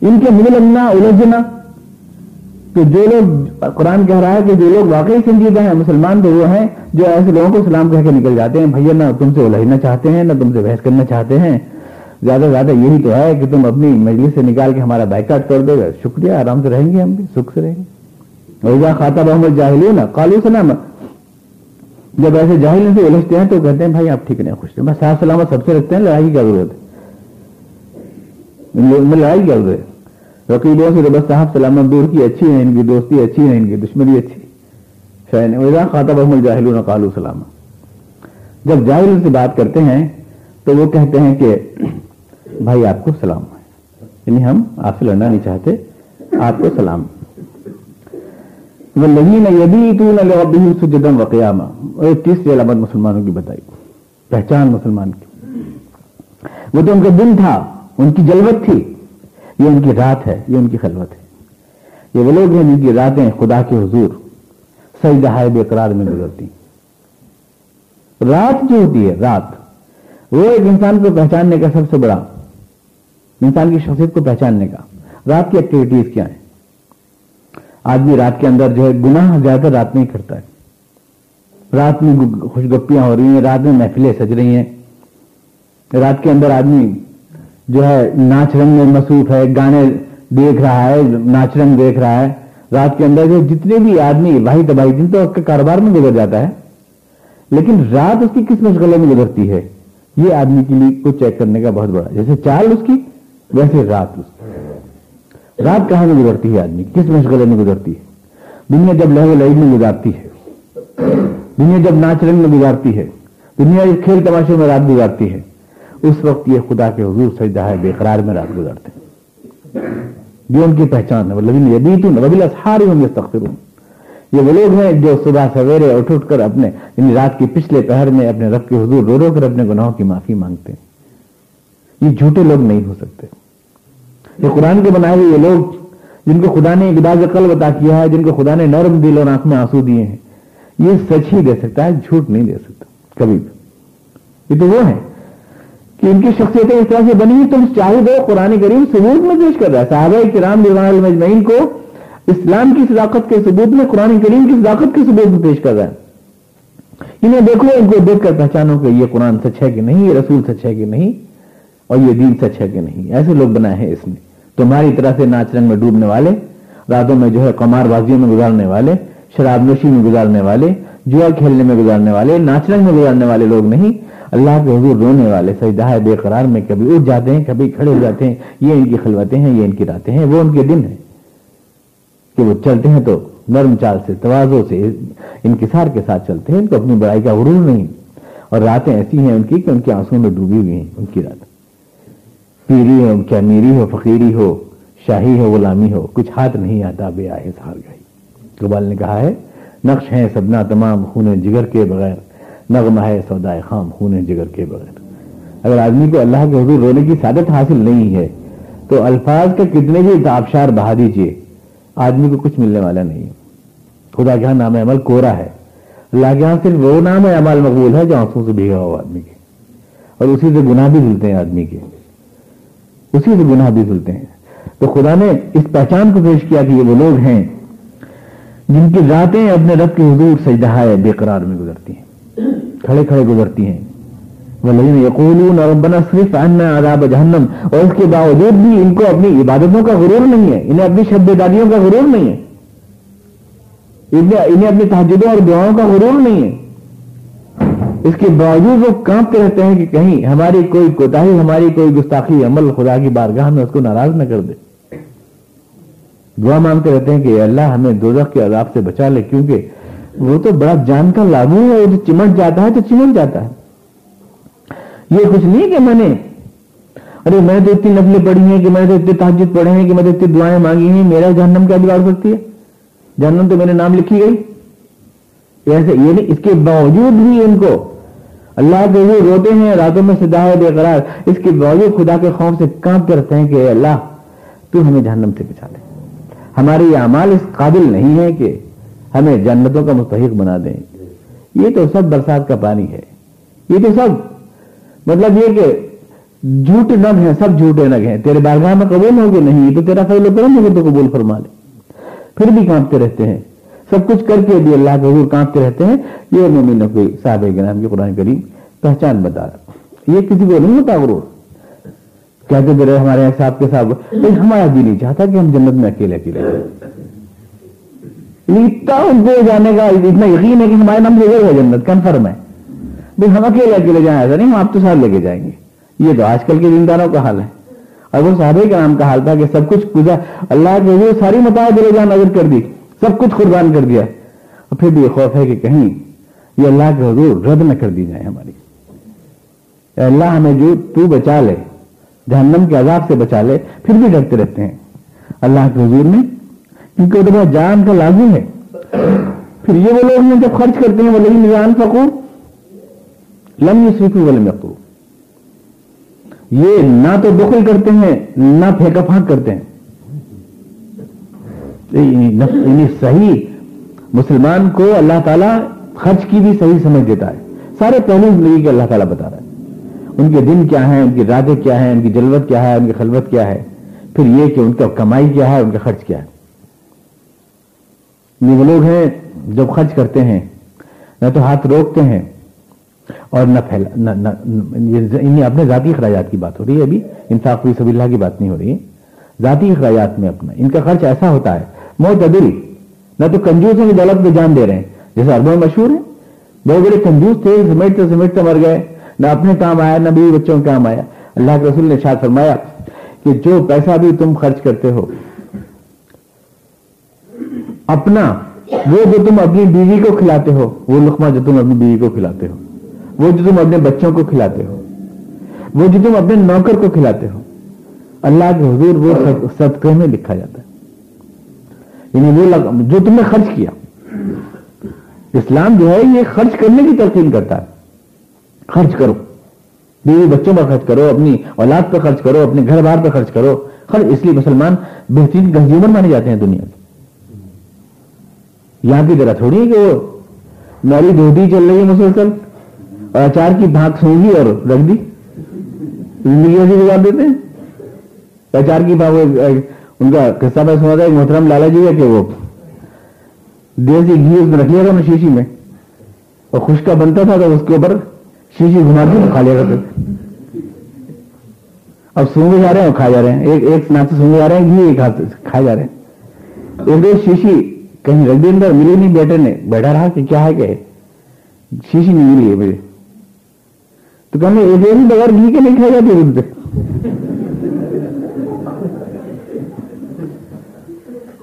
A: ان کے مل لگنا الجھنا تو جو لوگ قرآن کہہ رہا ہے کہ جو لوگ واقعی سنجیدہ ہیں مسلمان تو وہ ہیں، جو ایسے لوگوں کو سلام کہہ کے نکل جاتے ہیں، بھیا، نہ تم سے الجھنا چاہتے ہیں، نہ تم سے بحث کرنا چاہتے ہیں۔ زیادہ سے زیادہ یہی تو ہے کہ تم اپنی مجلس سے نکال کے ہمارا بائیکاٹ کر دو۔ گے شکریہ، آرام سے رہیں گے ہم بھی، سکھ سے رہیں گے۔ خاطہ محمد جاہل نا کالو سلام جب ایسے جاہل سے الجھتے ہیں تو کہتے ہیں بھائی آپ ٹھیک نہیں خوش بس صاف سلامت سب سے رکھتے ہیں، لڑائی کی کیا ضرورت ہے؟ لڑائی کی ضرورت ہے؟ رقیبوں سے بس صاحب سلامت، دور کی اچھی ہے ان کی، دوستی اچھی ہے ان کی، دشمنی اچھی۔ شاید خاطہ محمد جاہل کالو سلام جب جاہل سے بات کرتے ہیں تو وہ کہتے ہیں کہ بھائی آپ کو سلام یعنی ہم آپ سے لڑنا نہیں چاہتے، آپ کو سلام۔ وہ لگی نہ یدی تو نہ سجدم وقیامہ تیسری علامت مسلمانوں کی بتائی پہچان مسلمان کی۔ وہ تو ان کا دن تھا، ان کی جلوت تھی، یہ ان کی رات ہے، یہ ان کی خلوت ہے۔ یہ وہ لوگ ہیں جن کی راتیں خدا کے حضور سجدہ بے قرار میں گزرتی۔ رات جو ہوتی ہے، رات، وہ ایک انسان کو پہچاننے کا سب سے بڑا، انسان کی شخصیت کو پہچاننے کا۔ رات کی ایکٹیویٹیز کیا ہیں؟ آدمی رات کے اندر جو ہے گناہ زیادہ رات میں ہی کرتا ہے۔ رات میں خوش گپیاں ہو رہی ہیں، رات میں محفلیں سج رہی ہیں۔ رات کے اندر آدمی جو ہے ناچ رنگ میں مصروف ہے، گانے دیکھ رہا ہے، ناچ رنگ دیکھ رہا ہے۔ رات کے اندر جو جتنے بھی آدمی واحد تباہی، جن تو اس کے کاروبار میں گزر جاتا ہے، لیکن رات اس کی کس مشغلے میں گزرتی ہے۔ یہ آدمی کے لیے کو چیک کرنے کا بہت بڑا جیسے چال اس کی، ویسے رات اس کی۔ رات کہاں میں گزرتی ہے آدمی؟ کس مشغلے میں گزرتی ہے؟ دنیا جب لہو لہی میں گزارتی ہے، دنیا جب ناچ رنگ میں گزارتی ہے، دنیا کھیل تماشے میں رات گزارتی ہے، اس وقت یہ خدا کے حضور سجدہ ہے، بے قرار میں رات گزارتے ہیں۔ یہ ان کی پہچان ہے۔ یہ وہ لوگ ہیں جو صبح سویرے اٹھ اٹھ کر اپنے یعنی رات کے پچھلے پہر میں اپنے رب کے حضور رو رو کر اپنے گناہوں کی معافی مانگتے ہیں۔ یہ جھوٹے لوگ نہیں ہو سکتے۔ یہ قرآن کے بنائے ہوئے یہ لوگ جن کو خدا نے گداز قلب عطا کیا ہے، جن کو خدا نے نرم دل اور آنکھ میں آنسو دیے ہیں، یہ سچ ہی دے سکتا ہے، جھوٹ نہیں دے سکتا، کبھی بھی۔ یہ تو وہ ہے کہ ان کی شخصیتیں اس طرح سے بنی تم چاہے دو قرآن کریم ثبوت میں پیش کر رہا ہے صحابہ کرام المجمعین کو اسلام کی صداقت کے ثبوت میں، قرآن کریم کی صداقت کے ثبوت میں پیش کر رہا ہے انہیں دیکھو، ان کو دیکھ کر پہچانو کہ یہ قرآن سچ ہے کہ نہیں، یہ رسول سچ ہے کہ نہیں، اور یہ دین سچ ہے کہ نہیں۔ ایسے لوگ بنائے ہیں اس نے۔ تمہاری طرح سے ناچ رنگ میں ڈوبنے والے راتوں میں جو ہے قمار بازیوں میں گزارنے والے، شراب نوشی میں گزارنے والے، جوا کھیلنے میں گزارنے والے، ناچ رنگ میں گزارنے والے لوگ نہیں، اللہ کے حضور رونے والے، سجدہ بے قرار میں کبھی اٹھ جاتے ہیں، کبھی کھڑے ہو جاتے ہیں، یہ ان کی خلوتیں ہیں، یہ ان کی راتیں ہیں، وہ ان کے دن ہیں۔ کہ وہ چلتے ہیں تو نرم چال سے توازوں سے، انکسار کے ساتھ چلتے ہیں، ان کو اپنی بڑائی کا غرور نہیں۔ اور راتیں ایسی ہیں ان کی کہ ان کے آنسو میں ڈوبی ہوئی ہیں، ان کی رات پیری ہو، کیا میری ہو، فقیری ہو، شاہی ہو، غلامی ہو، کچھ ہاتھ نہیں آتا بے آئے سار گئی۔ اقبال نے کہا ہے، نقش ہیں سبنا تمام خون جگر کے بغیر، نغمہ ہے سودائے خام خون جگر کے بغیر۔ اگر آدمی کو اللہ کے حضور رونے کی سعادت حاصل نہیں ہے، تو الفاظ کے کتنے بھی آبشار بہا دیجیے آدمی کو کچھ ملنے والا نہیں۔ خدا کے ہاں نام عمل کورا ہے۔ اللہ کے ہاں صرف وہ نام عمل مقبول ہے جو آنسوں سے بھیگا ہوا آدمی کے۔ اور اسی سے گناہ بھی دھلتے ہیں آدمی کے۔ اسی سے گناہ بھی دھلتے ہیں۔ تو خدا نے اس پہچان کو پیش کیا کہ یہ وہ لوگ ہیں جن کی راتیں اپنے رب کے حضور سجدہ بے قرار میں گزرتی ہیں۔ کھڑے کھڑے گزرتی ہیں۔ یقولون ربنا صرف عنا عذاب جہنم۔ اور اس کے باوجود بھی ان کو اپنی عبادتوں کا غرور نہیں ہے، انہیں اپنی شب دادیوں کا غرور نہیں ہے۔ انہیں اپنی تحجدوں اور دعاؤں کا غرور نہیں ہے۔ اس کے باوجود وہ کانپتے رہتے ہیں کہ کہیں ہماری کوئی کوتا ہماری کوئی گستاخی، عمل خدا کی بارگاہ میں اس کو ناراض نہ کر دے۔ دعا مانگتے رہتے ہیں کہ اللہ ہمیں دوزخ کے عذاب سے بچا لے، کیونکہ وہ تو بڑا جان کا لاگو ہے جو چمٹ جاتا ہے تو چمٹ جاتا ہے۔ یہ کچھ نہیں کہ میں نے، ارے میں تو اتنی نفلیں پڑھی ہیں کہ میں تو اتنے تحجد پڑھے ہیں کہ میں تو اتنی دعائیں مانگی ہیں، میرا جہنم کیا بگاڑ سکتی ہے؟ جہنم تو میرے نام لکھی گئی۔ ایسے یہ نہیں، اس کے باوجود بھی ان کو اللہ کے وہ روتے ہیں، راتوں میں سے داہ بے قرار۔ اس کے باوجود خدا کے خوف سے کانپتے کرتے ہیں کہ اے اللہ، تو ہمیں جہنم سے بچا لے ہمارے یہ اعمال اس قابل نہیں ہے کہ ہمیں جنتوں کا مستحق بنا دیں۔ یہ تو سب برسات کا پانی ہے۔ یہ تو سب مطلب یہ کہ جھوٹ نگ ہیں، سب جھوٹے نگ ہیں۔ تیرے بارگاہ میں قبول ہوگے نہیں، تو تیرا فضل کرم ہوگا تو قبول فرما لے پھر بھی کانپتے رہتے ہیں۔ سب کچھ کر کے بھی اللہ کے حضور کانپتے رہتے ہیں۔ یہ مومن کوئی صاحب گرام کی قرآن کریم پہچان بتا رہا یہ کسی کو نہیں ہوتا غرور۔ کہتے رہے ہمارے صاحب کے صاحب ہمارا بھی نہیں چاہتا کہ ہم جنت میں اکیلے اکیلے ان کو جانے کا اتنا یقین ہے کہ ہمارے نام ضرور ہے جنت کنفرم ہے۔ بھائی ہم اکیلے اکیلے جائیں، ایسا نہیں، ہم آپ تو ساتھ لے کے جائیں گے۔ یہ تو آج کل کے دینداروں کا حال ہے۔ اور وہ صحابہ کا نام کا حال تھا کہ سب کچھ گزا اللہ کے وہ ساری متا جان نظر کر دی۔ سب کچھ قربان کر دیا۔ اور پھر بھی یہ خوف ہے کہ کہیں یہ اللہ کے حضور رد نہ کر دی جائے ہماری۔ اللہ، ہمیں جو تو بچا لے، جہنم کے عذاب سے بچا لے، پھر بھی ڈرتے رہتے ہیں۔ اللہ کے حضور میں، کیونکہ وہ جان کا لازم ہے۔ پھر یہ وہ لوگ ہیں جب خرچ کرتے ہیں، وہ لگی نظام فکور لمبی سیکھو والے میں یہ نہ تو دخل کرتے ہیں، نہ پھینکا پھانک کرتے ہیں۔ یعنی صحیح مسلمان کو اللہ تعالیٰ خرچ کی بھی صحیح سمجھ دیتا ہے۔ سارے پہلو زندگی کے اللہ تعالیٰ بتا رہا ہے۔ ان کے دن کیا ہیں، ان کی راتیں کیا ہیں، ان کی جلوت کیا ہے، ان کی خلوت کیا ہے۔ پھر یہ کہ ان کا کمائی کیا ہے، ان کا خرچ کیا ہے۔ وہ لوگ ہیں جب خرچ کرتے ہیں، نہ تو ہاتھ روکتے ہیں اور نہ پھیلا، نہ یعنی اپنے ذاتی اخراجات کی بات ہو رہی ہے ابھی۔ انصاف کی سب اللہ کی بات نہیں ہو رہی۔ ہے ذاتی اخراجات میں اپنا، ان کا خرچ ایسا ہوتا ہے معتدل نہ تو کنجوس ہیں کہ دولت پہ جان دے رہے ہیں۔ جیسے اربوں میں مشہور ہیں بڑے بڑے کنجوس تھے سمیٹتے سمیٹتے مر گئے۔ نہ اپنے کام آیا، نہ بیوی بچوں کے کام آیا۔ اللہ کے رسول نے شاد فرمایا کہ جو پیسہ بھی تم خرچ کرتے ہو، اپنا وہ جو تم اپنی بیوی کو کھلاتے ہو، وہ لقمہ جو تم اپنی بیوی کو کھلاتے ہو، وہ جو تم اپنے بچوں کو کھلاتے ہو، وہ جو تم اپنے نوکر کو کھلاتے ہو، اللہ کے حضور وہ صدقے میں لکھا جاتا ہے۔ یعنی وہ لگ... جو تم نے خرچ کیا۔ اسلام جو ہے یہ خرچ کرنے کی تلقین کرتا ہے۔ خرچ کرو۔ بیوی بچوں پر خرچ کرو، اپنی اولاد پر خرچ کرو، اپنے گھر بار پر خرچ کرو۔ خرچ اس لیے مسلمان بہترین کنزیومر مانے جاتے ہیں دنیا کے یہاں کی طرح تھوڑی ہے کہ وہ میری دھوتی چل رہی ہے مسلسل، اور اچار کی بھاگ سونگی اور رکھ دی زندگی ایسی گزار دیتے ہیں۔ اچار کی بھاگ ان کا قصہ میں سنا تھا ایک محترم لالا جی ہے کہ وہ دیر سے گھی اس میں رکھ لیا تھا شیشی میں اور خشکا بنتا تھا تو اس کے اوپر شیشی گھماتی کھا لیا کرتے تھے اب سونگے جا رہے ہیں اور کھا جا رہے ہیں ایک ایک ناچ سونگے جا رہے ہیں گھی ایک ہاتھ کھائے جا رہے ہیں ایک دو شیشی کہیں رکھ دی اندر ملی نہیں بیٹے نے بیٹھا رہا کہ کیا ہے کہ شیشی نہیں ملی ہے مجھے تو کہنے ایک دیر بغیر گھی کے نہیں کھائی جاتی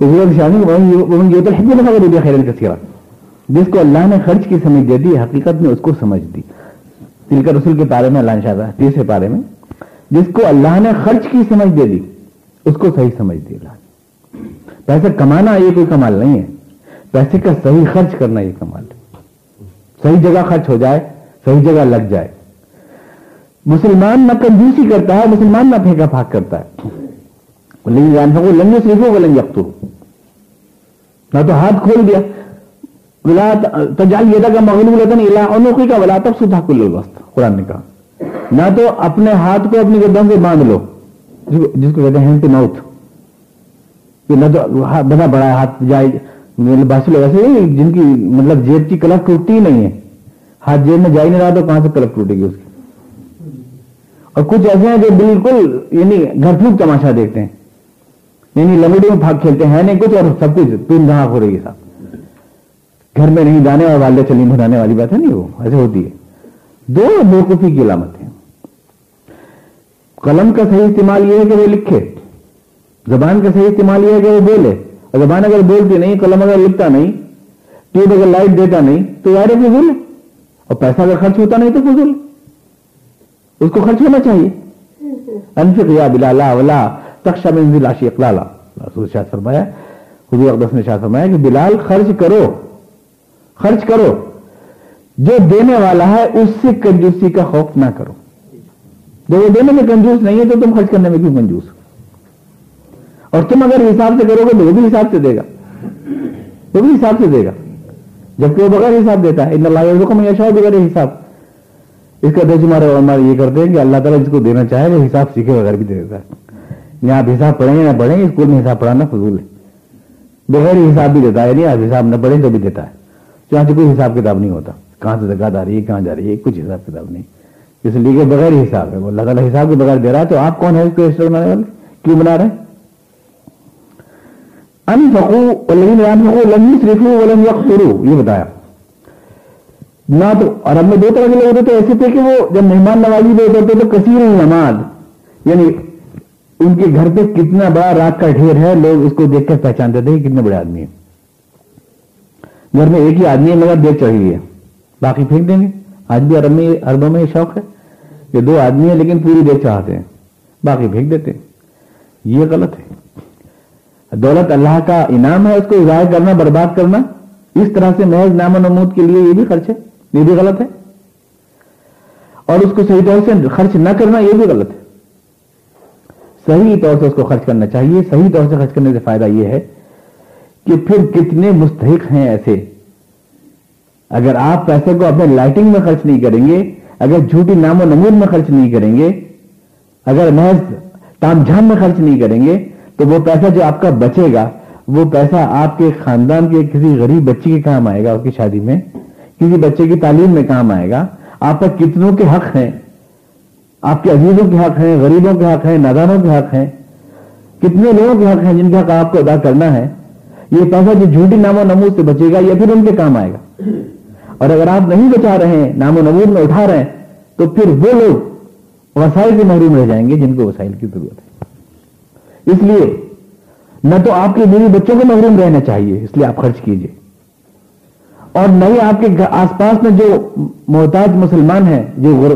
A: دودھ پہ جس کو اللہ نے خرچ کی سمجھ دے دی، حقیقت میں اس کو سمجھ دی. تل کر رسول کے پارے میں اللہ شاہ تیسرے پارے میں، جس کو اللہ نے خرچ کی سمجھ دے دی، اس کو صحیح سمجھ دی اللہ پیسے کمانا یہ کوئی کمال نہیں ہے. پیسے کا صحیح خرچ کرنا یہ کمال ہے. صحیح جگہ خرچ ہو جائے، صحیح جگہ لگ جائے. مسلمان نہ کنجوسی کرتا ہے، مسلمان نہ پھینکا پھاک کرتا ہے. لنگے صرف وہ لنگ نہ تو ہاتھ کھول دیا۔ تجال یہ تھا کہ مغلوب لتن الہی کا ولا تب سدھا کل الوسط۔ قرآن نے کہا۔ نہ تو اپنے ہاتھ کو اپنی گردن سے باندھ لو، جس کو کہتے ہیں ہینڈ ماؤتھ۔ نہ تو بڑا بڑا ہاتھ جائے باسی لوگ ایسے جن کی مطلب جیب کی کلف ٹوٹتی ہی نہیں ہے۔ ہاتھ جیب میں جا ہی نہیں رہا تو کہاں سے کلف ٹوٹے گی اس کی؟ اور کچھ ایسے ہیں جو بالکل یعنی گھر پھوک تماشا دیکھتے ہیں۔ یعنی لمڈی میں بھاگ کھیلتے ہیں نہیں کچھ اور سب کچھ تین دھاک ہو رہی ہے صاحب گھر میں نہیں جانے اور والدہ چلی بنانے والی بات ہے نہیں وہ ایسے ہوتی ہے۔ دو بیوقوفی کی علامت ہے قلم کا صحیح استعمال یہ ہے کہ وہ لکھے زبان کا صحیح استعمال یہ ہے کہ وہ بولے۔ اور زبان اگر بولتی نہیں قلم اگر لکھتا نہیں ٹیوب اگر لائٹ دیتا نہیں تو یار فضول ہے۔ اور پیسہ اگر خرچ ہوتا نہیں تو فضول اس کو خرچ ہونا چاہیے۔ انفق یا بلالا ولا تخشا منزل عاشی اقلالا رسول شاہ فرمایا، حضور اقدس نے شاہ فرمایا کہ بلال خرچ کرو خرچ کرو۔ جو دینے والا ہے، اس سے کنجوسی کا خوف نہ کرو۔ جو وہ دینے میں کنجوس نہیں ہے تو تم خرچ کرنے میں کیوں کنجوس اور تم اگر حساب سے کرو گے تو وہ بھی حساب سے دے گا۔ وہ بھی حساب سے دے گا۔ جبکہ وہ بغیر حساب دیتا ہے۔ ان اللہ میں یشا بغیر حساب۔ اس کا ترجمہ ہمارے یہ کرتے ہیں کہ اللہ تعالیٰ جس کو دینا چاہے وہ حساب سیکھے بغیر بھی دے دیتا ہے۔ یہاں آپ حساب پڑھیں گے نہ پڑھیں گے اسکول میں حساب پڑھانا فضول ہے بغیر حساب بھی دیتا ہے نہیں آپ حساب نہ پڑھیں تو بھی دیتا ہے چاہے کوئی حساب کتاب نہیں ہوتا کہاں سے زکات آ رہی ہے کہاں جا رہی ہے کچھ حساب کتاب نہیں اس لیے کہ بغیر حساب ہے وہ اللہ تعالیٰ حساب کے بغیر دے رہا ہے تو آپ کون ہے اس کو رجسٹر بنانے والے کیوں بنا رہے ہیں یہ بتایا نہ تو عرب میں دو طرح کے لوگ ہوتے تھے ایسے تھے کہ وہ جب مہمان نوازی پہ ہوتے تو کثیر نماز یعنی ان کے گھر پہ کتنا بڑا رات کا ڈھیر ہے، لوگ اس کو دیکھ کر پہچانتے تھے کہ کتنے بڑے آدمی ہیں۔ گھر میں ایک ہی آدمی ہے، مگر دیکھ چڑھی ہے۔ باقی پھینک دیں گے۔ آج بھی عرب میں عربوں میں یہ شوق ہے کہ دو آدمی ہیں، لیکن پوری دیکھ چاہتے ہیں۔ باقی پھینک دیتے ہیں۔ یہ غلط ہے۔ دولت اللہ کا انعام ہے، اس کو ضائع کرنا، برباد کرنا۔ اس طرح سے محض نام و نمود کے لیے یہ بھی خرچ ہے۔ یہ بھی غلط ہے۔ اور اس کو صحیح طور سے خرچ نہ کرنا، یہ بھی غلط ہے۔ صحیح طور سے اس کو خرچ کرنا چاہیے۔ صحیح طور سے خرچ کرنے سے فائدہ یہ ہے
B: کہ پھر کتنے مستحق ہیں ایسے۔ اگر آپ پیسے کو اپنے لائٹنگ میں خرچ نہیں کریں گے، اگر جھوٹی نام و نمود میں خرچ نہیں کریں گے، اگر محض تام جھام میں خرچ نہیں کریں گے، تو وہ پیسہ جو آپ کا بچے گا، وہ پیسہ آپ کے خاندان کے کسی غریب بچے کے کام آئے گا اس کی شادی میں، کسی بچے کی تعلیم میں کام آئے گا۔ آپ پر کتنوں کے حق ہیں۔ آپ کے عزیزوں کے حق ہیں، غریبوں کے حق ہیں، نادانوں کے حق ہیں۔ کتنے لوگوں کے حق ہیں جن کا حق آپ کو ادا کرنا ہے؟ یہ پیسہ جو جھوٹی نام و نمود سے بچے گا یا پھر ان کے کام آئے گا۔ اور اگر آپ نہیں بچا رہے ہیں نام و نمود میں اٹھا رہے ہیں، تو پھر وہ لوگ وسائل سے محروم رہ جائیں گے جن کو وسائل کی ضرورت ہے۔ اس لیے نہ تو آپ کے بیوی بچوں کو محروم رہنا چاہیے، اس لیے آپ خرچ کیجیے۔ اور نہ ہی آپ کے آس پاس میں جو محتاج مسلمان ہیں، جو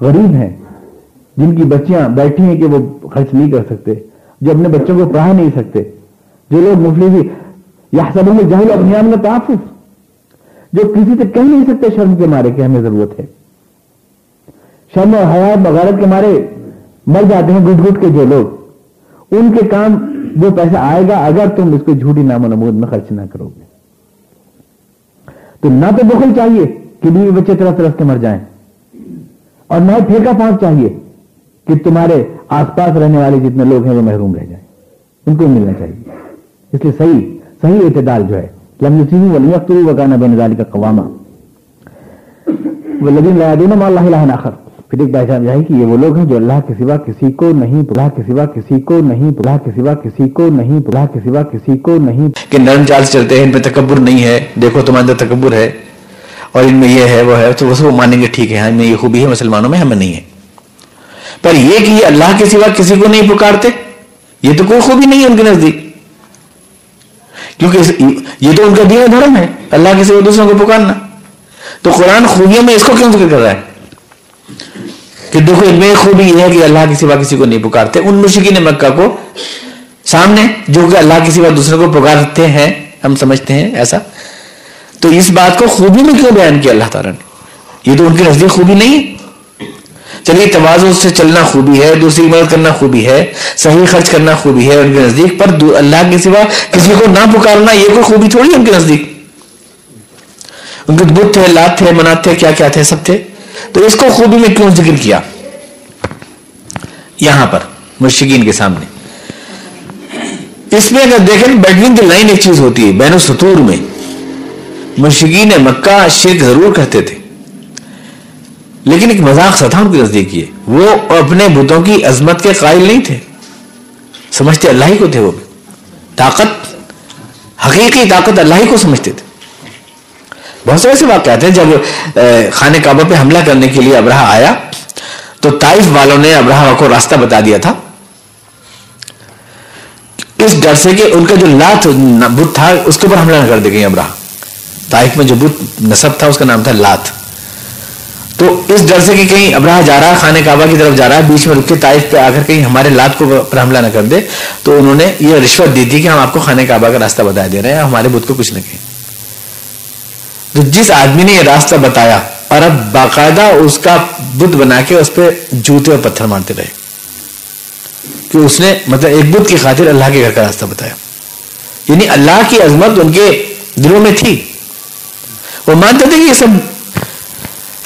B: غریب ہیں جن کی بچیاں بیٹھی ہیں کہ وہ خرچ نہیں کر سکتے، جو اپنے بچوں کو پڑھا نہیں سکتے۔ جو لوگ مفلی یا سب میں جہل اپنے میں تعفف جو کسی سے کہہ نہیں سکتے شرم کے مارے کہ ہمیں ضرورت ہے۔ شرم اور حیات بغیرت کے مارے مر جاتے ہیں گٹ گٹ کے جو لوگ۔ ان کے کام وہ پیسہ آئے گا، اگر تم اس کو جھوٹی نام و نمود میں خرچ نہ کرو گے۔ تو نہ تو بخل چاہیے کہ بیوی بچے طرف طرف کے مر جائیں، اور نہ پھینکا پھانک چاہیے۔ کہ تمہارے آس پاس رہنے والے جتنے لوگ ہیں وہ محروم رہ جائیں۔ ان کو ملنا چاہیے۔ اس لیے صحیح صحیح اعتدال جو ہے، لم يسيبوا ولم يقتلوا وكان بين ذلك قواما۔ لا مع پھر ایک بات سمجھائی کہ یہ وہ لوگ ہیں جو اللہ کے سوا کسی کو نہیں، اللہ کے سوا کسی کو نہیں، اللہ کے سوا کسی کو نہیں، اللہ کے سوا کسی کو نہیں۔
A: کہ نرم چال سے چلتے ہیں، ان پہ تکبر نہیں ہے۔ دیکھو تمہارے اندر تکبر ہے۔ اور ان میں یہ ہے، وہ ہے، تو وہ مانیں گے ٹھیک ہے ہاں میں یہ خوبی ہے، مسلمانوں میں ہمیں نہیں ہے۔ پر یہ کہ یہ اللہ کے سوا کسی کو نہیں پکارتے، یہ تو کوئی خوبی نہیں ہے ان کے نزدیک۔ کیونکہ یہ تو ان کا دین دھرم ہے، اللہ کے سوا دوسروں کو پکارنا۔ تو قرآن خوبیوں میں اس کو کیوں ذکر کر رہا ہے؟ کہ دیکھو ان میں خوبی یہ ہے کہ اللہ کے سوا کسی کو نہیں پکارتے۔ ان مشکین مکہ کو سامنے جو کہ اللہ کے سوا دوسروں کو پکارتے ہیں، ہم سمجھتے ہیں ایسا۔ تو اس بات کو خوبی میں کیوں بیان کیا اللہ تعالیٰ نے؟ یہ تو ان کی نزدیک خوبی نہیں ہے۔ چلیے، توازن سے چلنا خوبی ہے، دوسری مدد کرنا خوبی ہے، صحیح خرچ کرنا خوبی ہے ان کے نزدیک، پر اللہ کے سوا کسی کو نہ پکارنا یہ کوئی خوبی تھوڑی ان کے نزدیک؟ ان کے بت تھے، لات تھے، منات تھے، کیا کیا تھے؟ سب تھے۔ تو اس کو خوبی میں کیوں ذکر کیا؟ یہاں پر مشکین کے سامنے۔ اس میں اگر دیکھیں بیٹوین دی لائن ایک چیز ہوتی ہے، بین السطور میں۔ مشکین مکہ شرک ضرور کہتے تھے۔ لیکن ایک مذاق سا تھا ان کی نزدیک یہ وہ اپنے بتوں کی عظمت کے قائل نہیں تھے۔ سمجھتے اللہ ہی کو تھے وہ۔ بھی طاقت، حقیقی طاقت اللہ ہی کو سمجھتے تھے۔ بہت سے ایسے واقعات ہیں جب خانہ کعبہ پہ حملہ کرنے کے لیے ابراہ آیا، تو طائف والوں نے ابراہ کو راستہ بتا دیا تھا۔ اس ڈر سے کہ ان کا جو لات بت تھا، اس کے اوپر حملہ نہ کر دے گئی ابراہ۔ طائف میں جو بت نصب تھا، اس کا نام تھا لات۔ تو اس ڈر سے کہ کہیں ابراہ جا رہا ہے، خانہ کعبہ کی طرف جا رہا ہے، بیچ میں رک کے طائف پہ آ کر کہیں ہمارے لات کو پر حملہ نہ کر دے۔ تو انہوں نے یہ رشوت دی تھی کہ ہم آپ کو خانہ کعبہ کا راستہ بتا دے رہے ہیں، ہمارے بدھ کو کچھ نہ کہیں۔ تو جس آدمی نے یہ راستہ بتایا اور اب باقاعدہ اس کا بدھ بنا کے اس پہ جوتے اور پتھر مارتے رہے۔ کہ اس نے مطلب ایک بدھ کی خاطر اللہ کے گھر کا راستہ بتایا۔ یعنی اللہ کی عظمت ان کے دلوں میں تھی۔ وہ مانتے تھے کہ یہ سب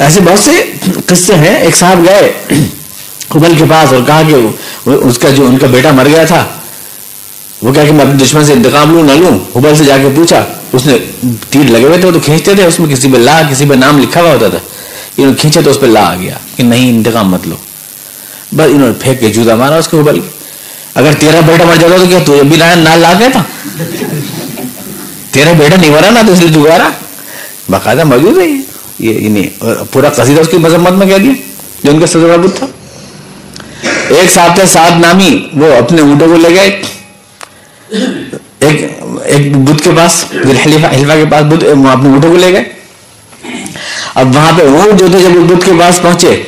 A: ایسے بہت سے قصے ہیں۔ ایک صاحب گئے حبل کے پاس اور کہا کہ اس کا جو ان کا بیٹا مر گیا تھا، وہ کہا کہ میں اپنے دشمن سے انتقام لوں، نہ لوں۔ حبل سے جا کے پوچھا، اس نے تیر لگے ہوئے تھے، وہ تو کھینچتے تھے، اس میں کسی پہ لا، کسی پہ نام لکھا ہوا ہوتا تھا۔ انہوں نے کھینچا تو اس پہ لا آ گیا کہ نہیں، انتقام مت لو۔ بس انہوں نے پھینک کے جوتا مارا اس کے حبل اگر تیرا بیٹا مر جاتا تو کیا تو بھی نال لا گیا تھا؟ تیرا بیٹا نہیں مرا نا تو اس لیے دوبارہ؟ باقاعدہ موجود ہے یہ۔ یہ یعنی پورا قصیدہ اس کی مذمت میں کہہ دیا؟ جو ان کا سزا بت تھا؟ ایک ساتھ تھے سات نامی، وہ اپنے اونٹوں کو لے گئے۔ ایک ایک بدھ کے پاس حلیفہ حلیفہ کے پاس بدھ اپنے اونٹوں کو لے گئے۔ اب وہاں پہ اونٹ جو تھے، جب بدھ کے پاس پہنچے،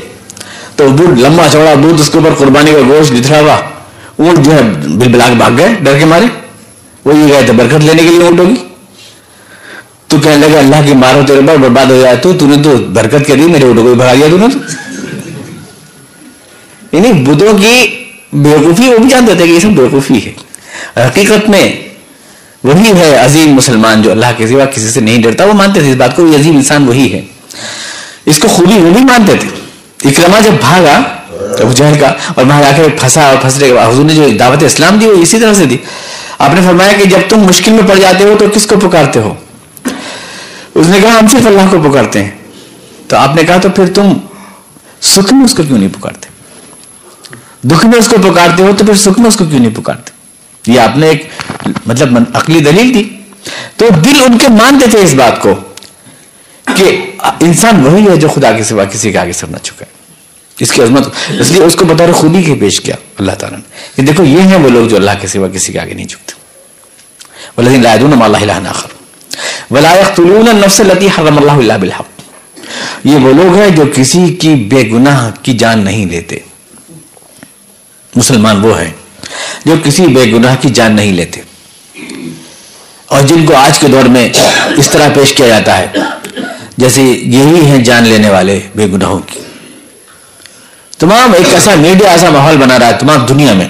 A: تو بدھ، لمبا چوڑا بدھ، اس کے اوپر قربانی کا گوشت بتھرا ہوا، اونٹ جو ہے بل بلا کے بھاگ گئے، ڈر کے مارے۔ وہ یہ گئے تھے برکت لینے کے لیے اونٹوں کی۔ تو کہنے لگا اللہ کی مارو، تیرے پر برباد ہو جائے تو نے تو برکت کر دی میرے اٹھو کو بھگا دیا تو نے تو یعنی بدھوں کی بیوقوفی، وہ بھی جانتے تھے کہ یہ سب بیوقوفی ہے۔ حقیقت میں وہی ہے عظیم مسلمان جو اللہ کے سوا کسی سے نہیں ڈرتا، وہ مانتے تھے، اس بات کو یہ عظیم انسان وہی ہے۔ اس کو خوبی وہ بھی مانتے تھے۔ اکرما جب بھاگا، ابو جہل کا، اور وہاں جا کے پھنسا اور پھنسنے کے بعد حضور نے جو دعوت اسلام دی، وہ اسی طرح سے دی۔ آپ نے فرمایا کہ جب تم مشکل میں پڑ جاتے ہو تو کس کو پکارتے ہو؟ اس نے کہا ہم صرف اللہ کو پکارتے ہیں۔ تو آپ نے کہا تو پھر تم سکھ میں اس کو کیوں نہیں پکارتے؟ دکھ میں اس کو پکارتے ہو تو پھر سکھ میں اس کو کیوں نہیں پکارتے؟ یہ آپ نے ایک مطلب عقلی دلیل دی۔ تو دل ان کے مانتے تھے اس بات کو کہ انسان وہی ہے جو خدا کے سوا کسی کے آگے سر نہ چکا ہے اس کی عظمت اس لیے اس کو بطور خودی کے پیش کیا اللہ تعالیٰ نے۔ کہ دیکھو، یہ ہیں وہ لوگ جو اللہ کے سوا کسی کے آگے نہیں جھکتے۔ والذین لا يدعون مع ولا يقتلون النفس التي حرم الله الا بالحق. یہ وہ لوگ ہیں جو کسی کی بے گناہ کی جان نہیں لیتے. مسلمان وہ ہیں جو کسی بے گناہ کی جان نہیں لیتے. اور جن کو آج کے دور میں اس طرح پیش کیا جاتا ہے، جیسے یہی ہیں جان لینے والے بے گناہوں کی. تمام ایک ایسا میڈیا، ایسا ماحول بنا رہا ہے، تمام دنیا میں.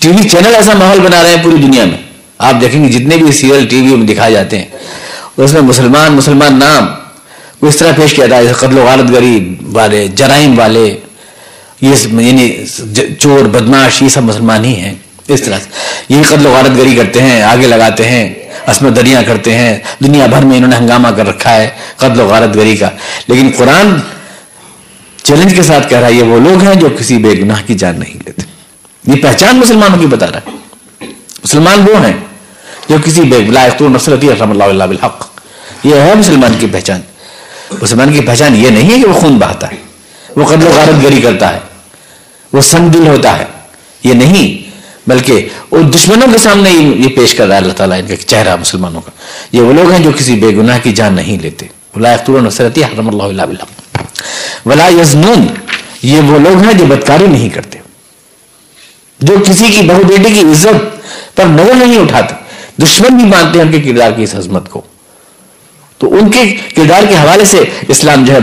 A: ٹی وی چینل ایسا ماحول بنا رہے ہیں پوری دنیا میں. آپ دیکھیں گے جتنے بھی سیریل ٹی وی میں دکھائے جاتے ہیں، اس میں مسلمان مسلمان نام کو اس طرح پیش کیا جاتا ہے قتل و غالت گری والے، جرائم والے، یہ یعنی چور، بدماش، یہ سب مسلمان ہی ہیں، اس طرح سے۔ یہی قتل و غارت گری کرتے ہیں، آگے لگاتے ہیں عصمت دریاں کرتے ہیں، دنیا بھر میں انہوں نے ہنگامہ کر رکھا ہے قتل و غارت گری کا۔ لیکن قرآن چیلنج کے ساتھ کہہ رہا ہے، یہ وہ لوگ ہیں جو کسی بے گناہ کی جان نہیں لیتے۔ یہ پہچان مسلمانوں کی بتا رہا ہے۔ مسلمان وہ ہیں جو کسی بے نصرتی رحم اللہ اللہ بالحق۔ یہ ہے مسلمان کی پہچان۔ مسلمان کی پہچان یہ نہیں ہے کہ وہ خون بہتا ہے، وہ قتل و غارت گری کرتا ہے، وہ سنگ دل ہوتا ہے۔ یہ نہیں، بلکہ وہ دشمنوں کے سامنے یہ پیش کر رہا ہے اللہ تعالیٰ ان کا چہرہ مسلمانوں کا۔ یہ وہ لوگ ہیں جو کسی بے گناہ کی جان نہیں لیتے۔ نصرتی حرم اللہ اللہ ولا یزنون یہ وہ لوگ ہیں جو بدکاری نہیں کرتے۔ جو کسی کی بہو بیٹی کی عزت پر نظر نہیں اٹھاتے۔ دشمن بھی مانتے ہیں ان کے کردار کی اس عظمت کو۔ تو ان کے کردار کے حوالے سے اسلام جو ہے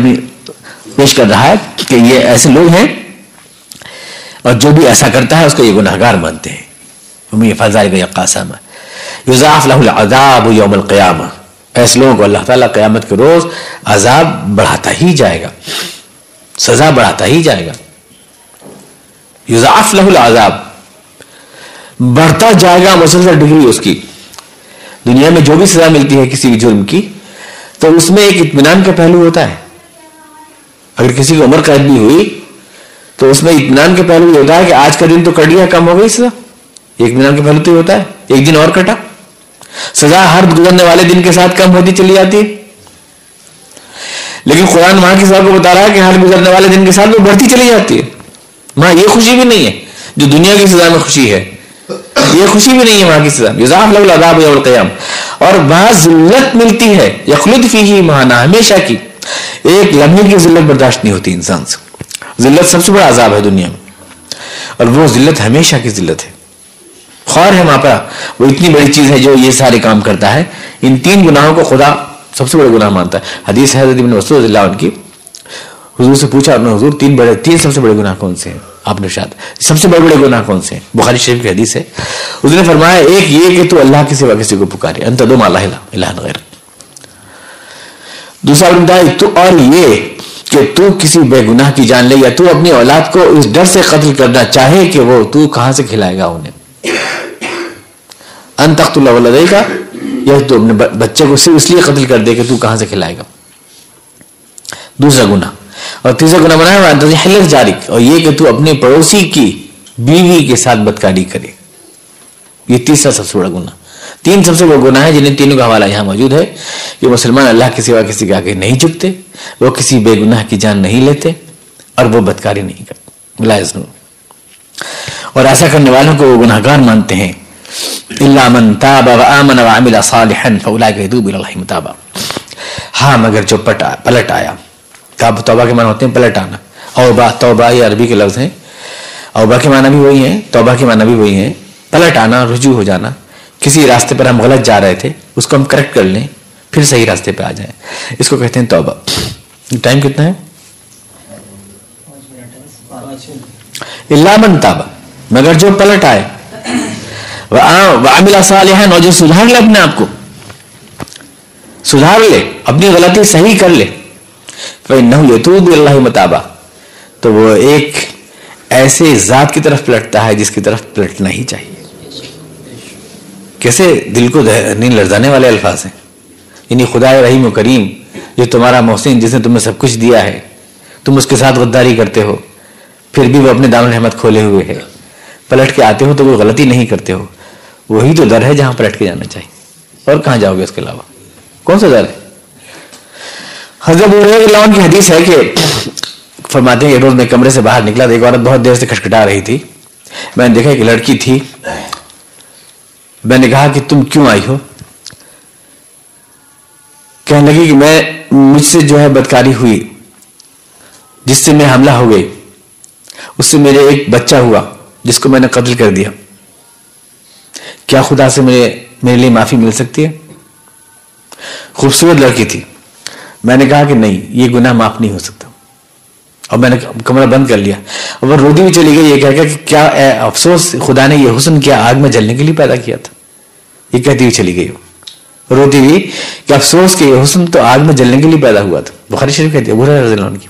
A: پیش کر رہا ہے کہ یہ ایسے لوگ ہیں اور جو بھی ایسا کرتا ہے اس کو یہ گناہ گار مانتے ہیں۔ فضائل قاسم یوزاف لہ العذاب یوم القیامہ ایسے لوگوں کو اللہ تعالیٰ قیامت کے روز عذاب بڑھاتا ہی جائے گا۔ سزا بڑھاتا ہی جائے گا۔ یوزاف لہ العذاب۔ بڑھتا جائے گا مسلسل ڈگری اس کی۔ دنیا میں جو بھی سزا ملتی ہے کسی بھی جرم کی، تو اس میں ایک اطمینان کا پہلو ہوتا ہے۔ اگر کسی کو عمر قید بھی ہوئی، تو اس میں اطمینان کے پہلو یہ ہوتا ہے کہ آج کا دن تو کٹ گیا کم ہو گئی سزا۔ اطمینان کے پہلو تو یہ ہوتا ہے۔ ایک دن اور کٹا۔ سزا ہر گزرنے والے دن کے ساتھ کم ہوتی چلی جاتی ہے۔ لیکن قرآن وہاں کی سزا کو بتا رہا ہے کہ ہر گزرنے والے دن کے ساتھ وہ بڑھتی چلی جاتی ہے۔ وہاں یہ خوشی بھی نہیں ہے۔ جو دنیا کی سزا میں خوشی ہے یہ خوشی بھی نہیں ہے وہاں کی سزا۔ یوزاف العذاب یوم القیام اور وہاں ذلت ملتی ہے، یخلد فی ہی مہانا ہمیشہ کی۔ ایک لمحے کی ذلت برداشت نہیں ہوتی انسان سے۔ ذلت سب سے بڑا عذاب ہے دنیا میں۔ اور وہ ذلت ہمیشہ کی ذلت ہے۔ خور ہے وہاں پر۔ وہ اتنی بڑی چیز ہے جو یہ سارے کام کرتا ہے۔ ان تین گناہوں کو خدا سب سے بڑے گناہ مانتا ہے۔ حدیث حضرت ابن وسط اللہ عنہ کی۔ حضور سے پوچھا، اپنے حضور تین بڑے، تین سب سے بڑے گناہ کون سے ہیں؟ آپ نے شاید سب سے بڑے بڑے گناہ کون سے ہیں؟ بخاری شریف کی حدیث ہے، اس نے فرمایا، ایک یہ کہ تو اللہ کے سوا کسی کو پکارے انت دو مالا الہ غیر۔ دوسرا بتایا تو اور یہ کہ تو کسی بے گناہ کی جان لے یا تو اپنی اولاد کو اس ڈر سے قتل کرنا چاہے کہ وہ تو کہاں سے کھلائے گا انہیں۔ ان تخت اللہ کا یا تو اپنے بچے کو صرف اس لیے قتل کر دے کہ تو کہاں سے کھلائے گا۔ دوسرا گناہ اور تیسرا گناہ بنایا حلق جاری اور یہ کہ تو اپنے پڑوسی کی بیوی کے ساتھ بدکاری کرے۔ یہ تیسرا سب سے بڑا گناہ۔ تین سب سے بڑا گناہ ہے جنہیں تینوں کا حوالہ یہاں موجود ہے کہ مسلمان اللہ کے سوا کسی کے آگے نہیں جھکتے، وہ کسی بے گناہ کی جان نہیں لیتے اور وہ بدکاری نہیں کرتے۔ اور ایسا کرنے والوں کو وہ گناہ گار مانتے ہیں۔ اللہ من تاب وآمن وعمل صالحا فاولئک یتوب الی اللہ متابا۔ ہاں مگر جو پٹا پلٹ آیا۔ تاب توبہ کے معنی ہوتے ہیں پلٹ آنا اوبا توبہ یہ عربی کے لفظ ہیں۔ اوبا کے معنی بھی وہی ہیں، توبہ کے معنی بھی وہی ہیں۔ پلٹ آنا رجوع ہو جانا۔ کسی راستے پر ہم غلط جا رہے تھے، اس کو ہم کریکٹ کر لیں، پھر صحیح راستے پہ آ جائیں۔ اس کو کہتے ہیں توبہ۔ ٹائم کتنا ہے؟ اللہ من تابا مگر جو پلٹ آئے عاملہ صالحان اور جو سدھار لے اپنے آپ کو۔ سدھار لے، اپنی غلطی صحیح کر لے۔ فَإِنَّهُ يَتُوبُ اللَّهِ مَتَابًا تو وہ ایک ایسے ذات کی طرف پلٹتا ہے جس کی طرف پلٹنا ہی چاہیے۔ کیسے دل کو نہیں لرزانے والے الفاظ ہیں؟ یعنی خدا رحیم و کریم، جو تمہارا محسن، جس نے تمہیں سب کچھ دیا ہے، تم اس کے ساتھ غداری کرتے ہو، پھر بھی وہ اپنے دام الحمد کھولے ہوئے ہے۔ پلٹ کے آتے ہو تو وہ غلطی نہیں کرتے ہو۔ وہی تو در ہے جہاں پلٹ کے جانا چاہیے۔ اور کہاں جاؤ گے اس کے علاوہ؟ کون سا در ہے؟ حضرت اللہ کی حدیث ہے کہ فرماتے ہیں روز میں کمرے سے باہر نکلا تھا ایک عورت بہت دیر سے کھٹکھٹا رہی تھی۔ میں نے دیکھا کہ لڑکی تھی۔ میں نے کہا کہ تم کیوں آئی ہو؟ کہنے لگی کہ میں مجھ سے جو ہے بدکاری ہوئی، جس سے میں حملہ ہو گئی، اس سے میرے ایک بچہ ہوا، جس کو میں نے قتل کر دیا۔ کیا خدا سے میرے میرے لیے معافی مل سکتی ہے؟ خوبصورت لڑکی تھی۔ میں نے کہا کہ نہیں، یہ گناہ معاف نہیں ہو سکتا۔ اور میں نے کمرہ بند کر لیا۔ اور روتی بھی چلی گئی، یہ کہہ کہ کیا اے افسوس، خدا نے یہ حسن کیا آگ میں جلنے کے لیے پیدا کیا تھا۔ یہ کہتی ہوئی چلی گئی۔ وہ روتی ہوئی کہ افسوس کہ یہ حسن تو آگ میں جلنے کے لیے پیدا ہوا تھا۔ بخاری شریف کہتی ہے برا رضی اللہ کی۔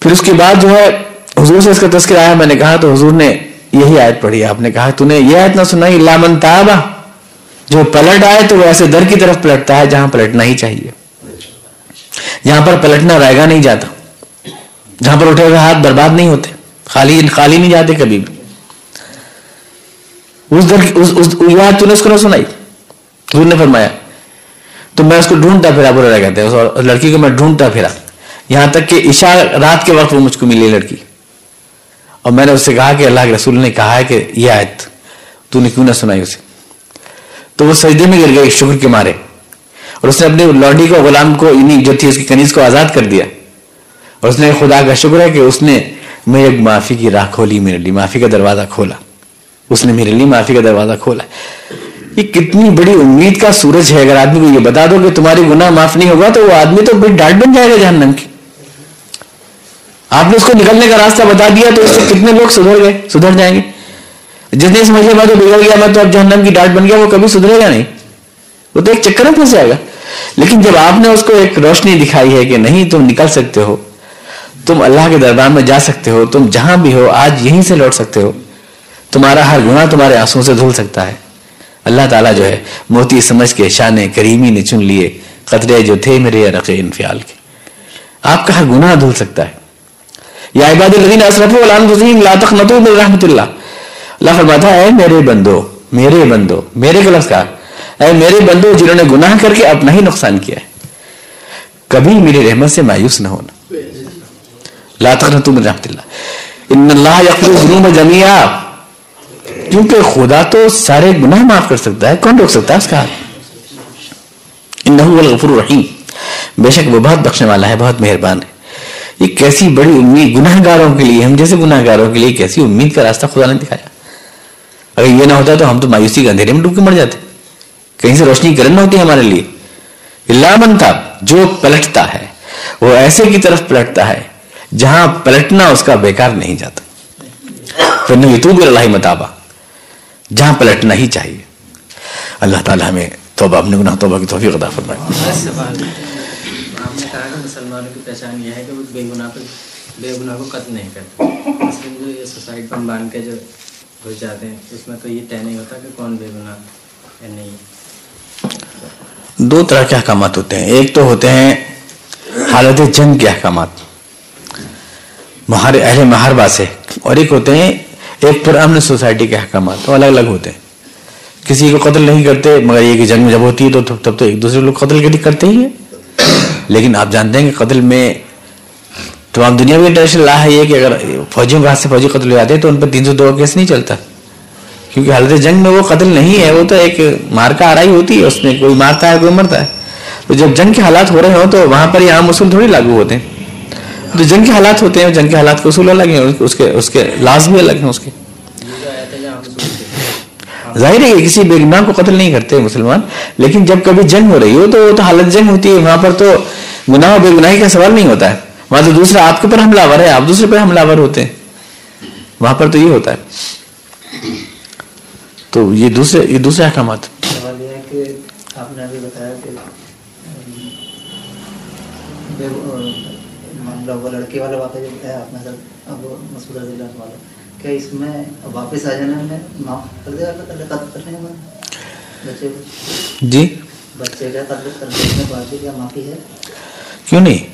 A: پھر اس کے بعد جو ہے، حضور سے اس کا تذکر آیا، میں نے کہا تو حضور نے یہی آیت پڑھی۔ آپ نے کہا، تو نے یہ آیت نہ سنا لامن تابا جو پلٹ آئے تو وہ ایسے در کی طرف پلٹتا ہے جہاں پلٹنا ہی چاہیے۔ جہاں پر پلٹنا رائے گا نہیں جاتا۔ جہاں پر اٹھے ہوئے ہاتھ برباد نہیں ہوتے خالی خالی نہیں جاتے کبھی بھی۔ اس در اس, اس, یاد تو نے اس کو نہ سنائی؟ حضور نے فرمایا تو میں اس کو ڈھونڈتا پھرا برا رہ کہتے ہیں۔ اس لڑکی کو میں ڈھونڈتا پھرا۔ یہاں تک کہ عشاء رات کے وقت وہ مجھ کو ملی لڑکی۔ اور میں نے اس سے کہا کہ اللہ کے رسول نے کہا ہے کہ یہ آیت تو نے کیوں نہ سنائی اسے؟ تو وہ سجدے میں گر گئی شکر کے مارے۔ اور اس نے اپنی لوڈی کو، غلام کو جو تھی اس کی کنیز کو آزاد کر دیا۔ اور اس نے خدا کا شکر ہے کہ اس نے میرے معافی کی راہ کھولی، میرے لیے معافی کا دروازہ کھولا۔ اس نے میرے لیے معافی کا دروازہ کھولا۔ یہ کتنی بڑی امید کا سورج ہے۔ اگر آدمی کو یہ بتا دو کہ تمہاری گناہ معاف نہیں ہوگا، تو وہ آدمی تو بڑی ڈانٹ بن جائے گا جہنم کی۔ آپ نے اس کو نکلنے کا راستہ بتا دیا تو اس سے کتنے لوگ سدھر گئے، سدھر جائیں گے۔ جس نے سمجھ لیا میں تو بگڑ گیا، میں تو اب جہنم کی ڈانٹ بن گیا، وہ کبھی سدھرے گا نہیں۔ وہ تو ایک چکر میں پھنس جائے گا۔ لیکن جب آپ نے اس کو ایک روشنی دکھائی ہے کہ نہیں، تم نکل سکتے ہو، تم اللہ کے دربار میں جا سکتے ہو، تم جہاں بھی ہو، آج یہیں سے لوٹ سکتے ہو۔ تمہارا ہر گناہ تمہارے آنسو سے دھل سکتا ہے۔ اللہ تعالیٰ جو ہے، موتی سمجھ کے، شان کریمی نے چن لیے قطرے جو تھے میرے رق انفیال کے۔ آپ کا ہر گناہ دھل سکتا ہے۔ یا عباد الدین اشرف لا تقنطوا من رحمت اللہ۔ اللہ فرماتا ہے میرے بندو میرے بندو، میرے کا لفظ کہا اے میرے بندو جنہوں نے گناہ کر کے اپنا ہی نقصان کیا ہے، کبھی میری رحمت سے مایوس نہ ہونا. لا تقنطوا من رحمت اللہ. ان اللہ یغفر الذنوب جميعا کیونکہ خدا تو سارے گناہ معاف کر سکتا ہے. کون روک سکتا ہے اس کا انہ الغفور الرحیم. بے شک وہ بہت بخشنے والا ہے، بہت مہربان ہے. یہ کیسی بڑی امید گناہ گاروں کے لیے، ہم جیسے گناہ گاروں کے لیے کیسی امید کا راستہ خدا نے دکھایا۔ اگر یہ نہ ہوتا تو ہم تو مایوسی کے اندھیرے میں ڈوب کے مر جاتے۔ کہیں سے روشنی کرن نہ ہوتی ہمارے لیے۔ اللہ منتا جو پلٹتا ہے، وہ ایسے کی طرف پلٹتا ہے جہاں پلٹنا اس کا بیکار نہیں جاتا۔ پھر نہیں تو بھی اللہ متابہ جہاں پلٹنا ہی چاہیے۔ اللہ تعالیٰ ہمیں توبہ، اپنے گناہ توبہ کی توفیق عطا فرمائے۔
C: مسلمانوں کی پہچان یہ ہے کہ وہ بے گناہ کو بے گناہ کو قتل نہیں کرتے مسلم جو یہ سوسائٹ پر باندھ کے جو گھس جاتے ہیں۔ اس میں تو یہ طے نہیں ہوتا کہ کون بے گناہ ہے، نہیں۔
A: دو طرح کے احکامات ہوتے ہیں۔ ایک تو ہوتے ہیں حالت جنگ کے احکامات۔ مہار اہل محربہ سے۔ اور ایک ہوتے ہیں ایک پر امن سوسائٹی کے احکامات۔ وہ الگ الگ ہوتے ہیں۔ کسی کو قتل نہیں کرتے، مگر یہ کہ جنگ جب ہوتی ہے تو تب تو ایک دوسرے لوگ قتل کرتے ہی ہیں۔ لیکن آپ جانتے ہیں کہ قتل میں تمام دنیا میں انٹرنیشنل لا ہے یہ کہ اگر فوجیوں کے ہاتھ سے فوجی قتل ہو جاتے ہیں تو ان پر تین سو دو کیس نہیں چلتا۔ کیونکہ حالت جنگ میں وہ قتل نہیں ہے، وہ تو ایک مار کا آرائی ہوتی ہے، اس میں کوئی مارتا ہے، کوئی مرتا ہے۔ تو جب جنگ کے حالات ہو رہے ہوں تو وہاں پر یہ عام اصول تھوڑی لاگو ہوتے ہیں۔ تو جنگ کے حالات ہوتے ہیں، جنگ کے حالات کے اصول الگ ہیں، اس کے اس کے لاز بھی الگ ہیں، اس کے۔ ظاہر ہے کہ کسی بے گناہ کو قتل نہیں کرتے مسلمان، لیکن جب کبھی جنگ ہو رہی ہو تو وہ تو حالت جنگ ہوتی ہے، وہاں پر تو گناہ و بے گناہی کا سوال نہیں ہوتا ہے۔ وہاں تو دوسرا آپ کے اوپر حملہ ور ہے آپ دوسرے پہ حملہ ور ہوتے ہیں۔ وہاں پر تو یہ ہوتا ہے۔ تو یہ دوسرے یہ دوسرے احکامات۔
D: سوال یہ ہے کہ آپ نے ابھی بتایا کہ بے- مان لو وہ لڑکی والا واقعہ جو بتایا آپ نے سر اب مسعود رضی اللہ عنہ والا۔ کیا اس میں واپس آ جانے میں معاف کر دے گا اللہ قتل کرنے کے بعد؟ بچے کو؟
A: جی؟
D: بچے کا قتل کرنے کے بعد کیا معافی ہے؟
A: کیوں نہیں؟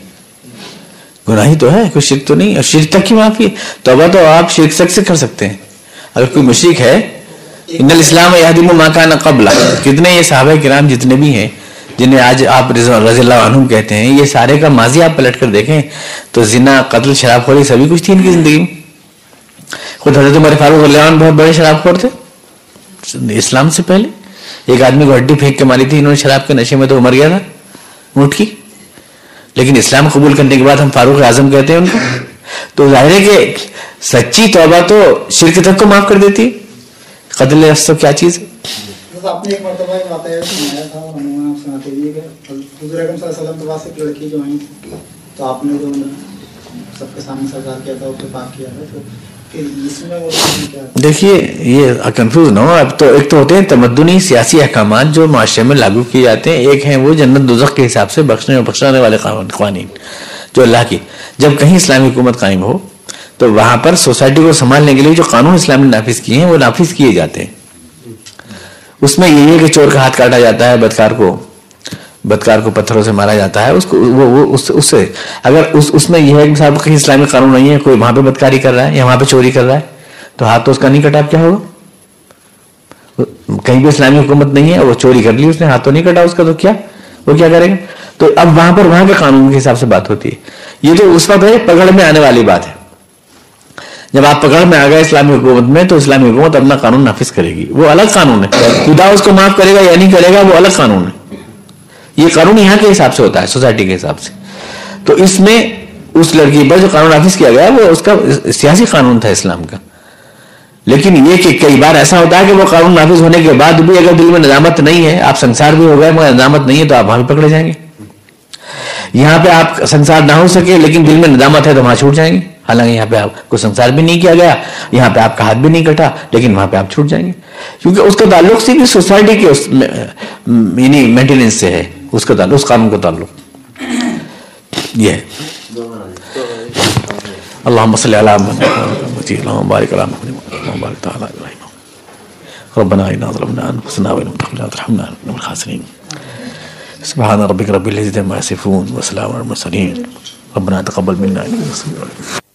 A: گناہی تو ہے، کوئی شرک تو نہیں۔ اور شرک تک کی معافی ہے توبہ تو آپ شرک تک سے کر سکتے ہیں۔ اگر کوئی مشرک ہے، ان الاسلام یادم ما کان قبل کتنے یہ صحابہ کرام جتنے بھی ہیں، جنہیں آج آپ رضی اللہ عنہم کہتے ہیں، یہ سارے کا ماضی آپ پلٹ کر دیکھیں تو زنا، قتل، شراب خوری سبھی کچھ تھی ان کی زندگی میں۔ خود حضرت عمر فاروق اللہ عنہ بہت بڑے شراب خور تھے۔ اسلام سے پہلے۔ ایک آدمی کو ہڈی پھینک کے ماری تھی، انہوں نے شراب کے نشے میں تو مر گیا تھا، اونٹ کی۔ لیکن اسلام قبول کرنے کے بعد ہم فاروق اعظم کہتے ہیں ان کو۔ تو ظاہر ہے کہ سچی توبہ تو شرک تک کو معاف کر دیتی ہے۔ قتل تو کیا چیز ہے؟
E: آپ نے ایک مرتبہ یہ سنایا تھا اور ہمیں آپ سناتے ہوئے کہ حضور اکرم صلی اللہ علیہ وسلم کے پاس ایک لڑکی جو آئی تھی، تو آپ نے جو سب کے سامنے سرکار کیا تھا، اس پہ پاک کیا تھا، تو
A: دیکھیے، یہ کنفیوز نہ ہو۔ اب تو ایک تو ہوتے ہیں تمدنی سیاسی احکامات جو معاشرے میں لاگو کیے جاتے ہیں۔ ایک ہیں وہ جنت دوزخ کے حساب سے بخشنے اور بخشانے والے قوانین جو اللہ کی۔ جب کہیں اسلامی حکومت قائم ہو، تو وہاں پر سوسائٹی کو سنبھالنے کے لیے جو قانون اسلام نے نافذ کیے ہیں، وہ نافذ کیے جاتے ہیں۔ اس میں یہ ہے کہ چور کا ہاتھ کاٹا جاتا ہے بدکار کو۔ بدکار کو پتھروں سے مارا جاتا ہے اس کو وہ, وہ اس, اس سے اگر اس, اس میں یہ ہے کہ صاحب کہیں اسلامی قانون نہیں ہے کوئی وہاں پہ بدکاری کر رہا ہے یا وہاں پہ چوری کر رہا ہے تو ہاتھ تو اس کا نہیں کٹا اب کیا ہوگا؟ کہیں بھی اسلامی حکومت نہیں ہے وہ چوری کر لی اس نے ہاتھ تو نہیں کٹا اس کا تو کیا؟ وہ کیا کرے گا تو اب وہاں پر وہاں کے قانون کے حساب سے بات ہوتی ہے۔ یہ تو اس وقت ہے پکڑ میں آنے والی بات ہے۔ جب آپ پکڑ میں آ گئے اسلامی حکومت میں تو اسلامی حکومت اپنا قانون نافذ کرے گی۔ وہ الگ قانون ہے۔ خدا اس کو معاف کرے گا یا نہیں کرے گا وہ الگ قانون ہے۔ یہ قانون یہاں کے حساب سے ہوتا ہے سوسائٹی کے حساب سے۔ تو اس میں اس لڑکی پر جو قانون نافذ کیا گیا، وہ اس کا سیاسی قانون تھا اسلام کا۔ لیکن یہ کہ کئی بار ایسا ہوتا ہے کہ وہ قانون نافذ ہونے کے بعد بھی اگر دل میں ندامت نہیں ہے، آپ سنسار بھی ہو گئے، مگر ندامت نہیں ہے تو آپ وہاں بھی پکڑے جائیں گے۔ یہاں پہ آپ سنسار نہ ہو سکے، لیکن دل میں ندامت ہے تو وہاں چھوٹ جائیں گے۔ حالانکہ یہاں پہ آپ کو سنسار بھی نہیں کیا گیا، یہاں پہ آپ کا ہاتھ بھی نہیں کٹا، لیکن وہاں پہ آپ چھوٹ جائیں گے۔ کیونکہ اس کا تعلق صرف سوسائٹی کے یعنی مینٹیننس سے ہے۔ اس کا تعلق اس قانون کا تعلق یہ ہے اللهم صل على محمد اللهم بارك على محمد اللهم بارك تعالى ابراهيم ربنا ظلمنا لم تغفر لنا وترحمنا لنكن من الخاسرين سبحان ربك رب العزه عما يصفون وسلام على المرسلين ربنا تقبل منا انك أنت السميع العليم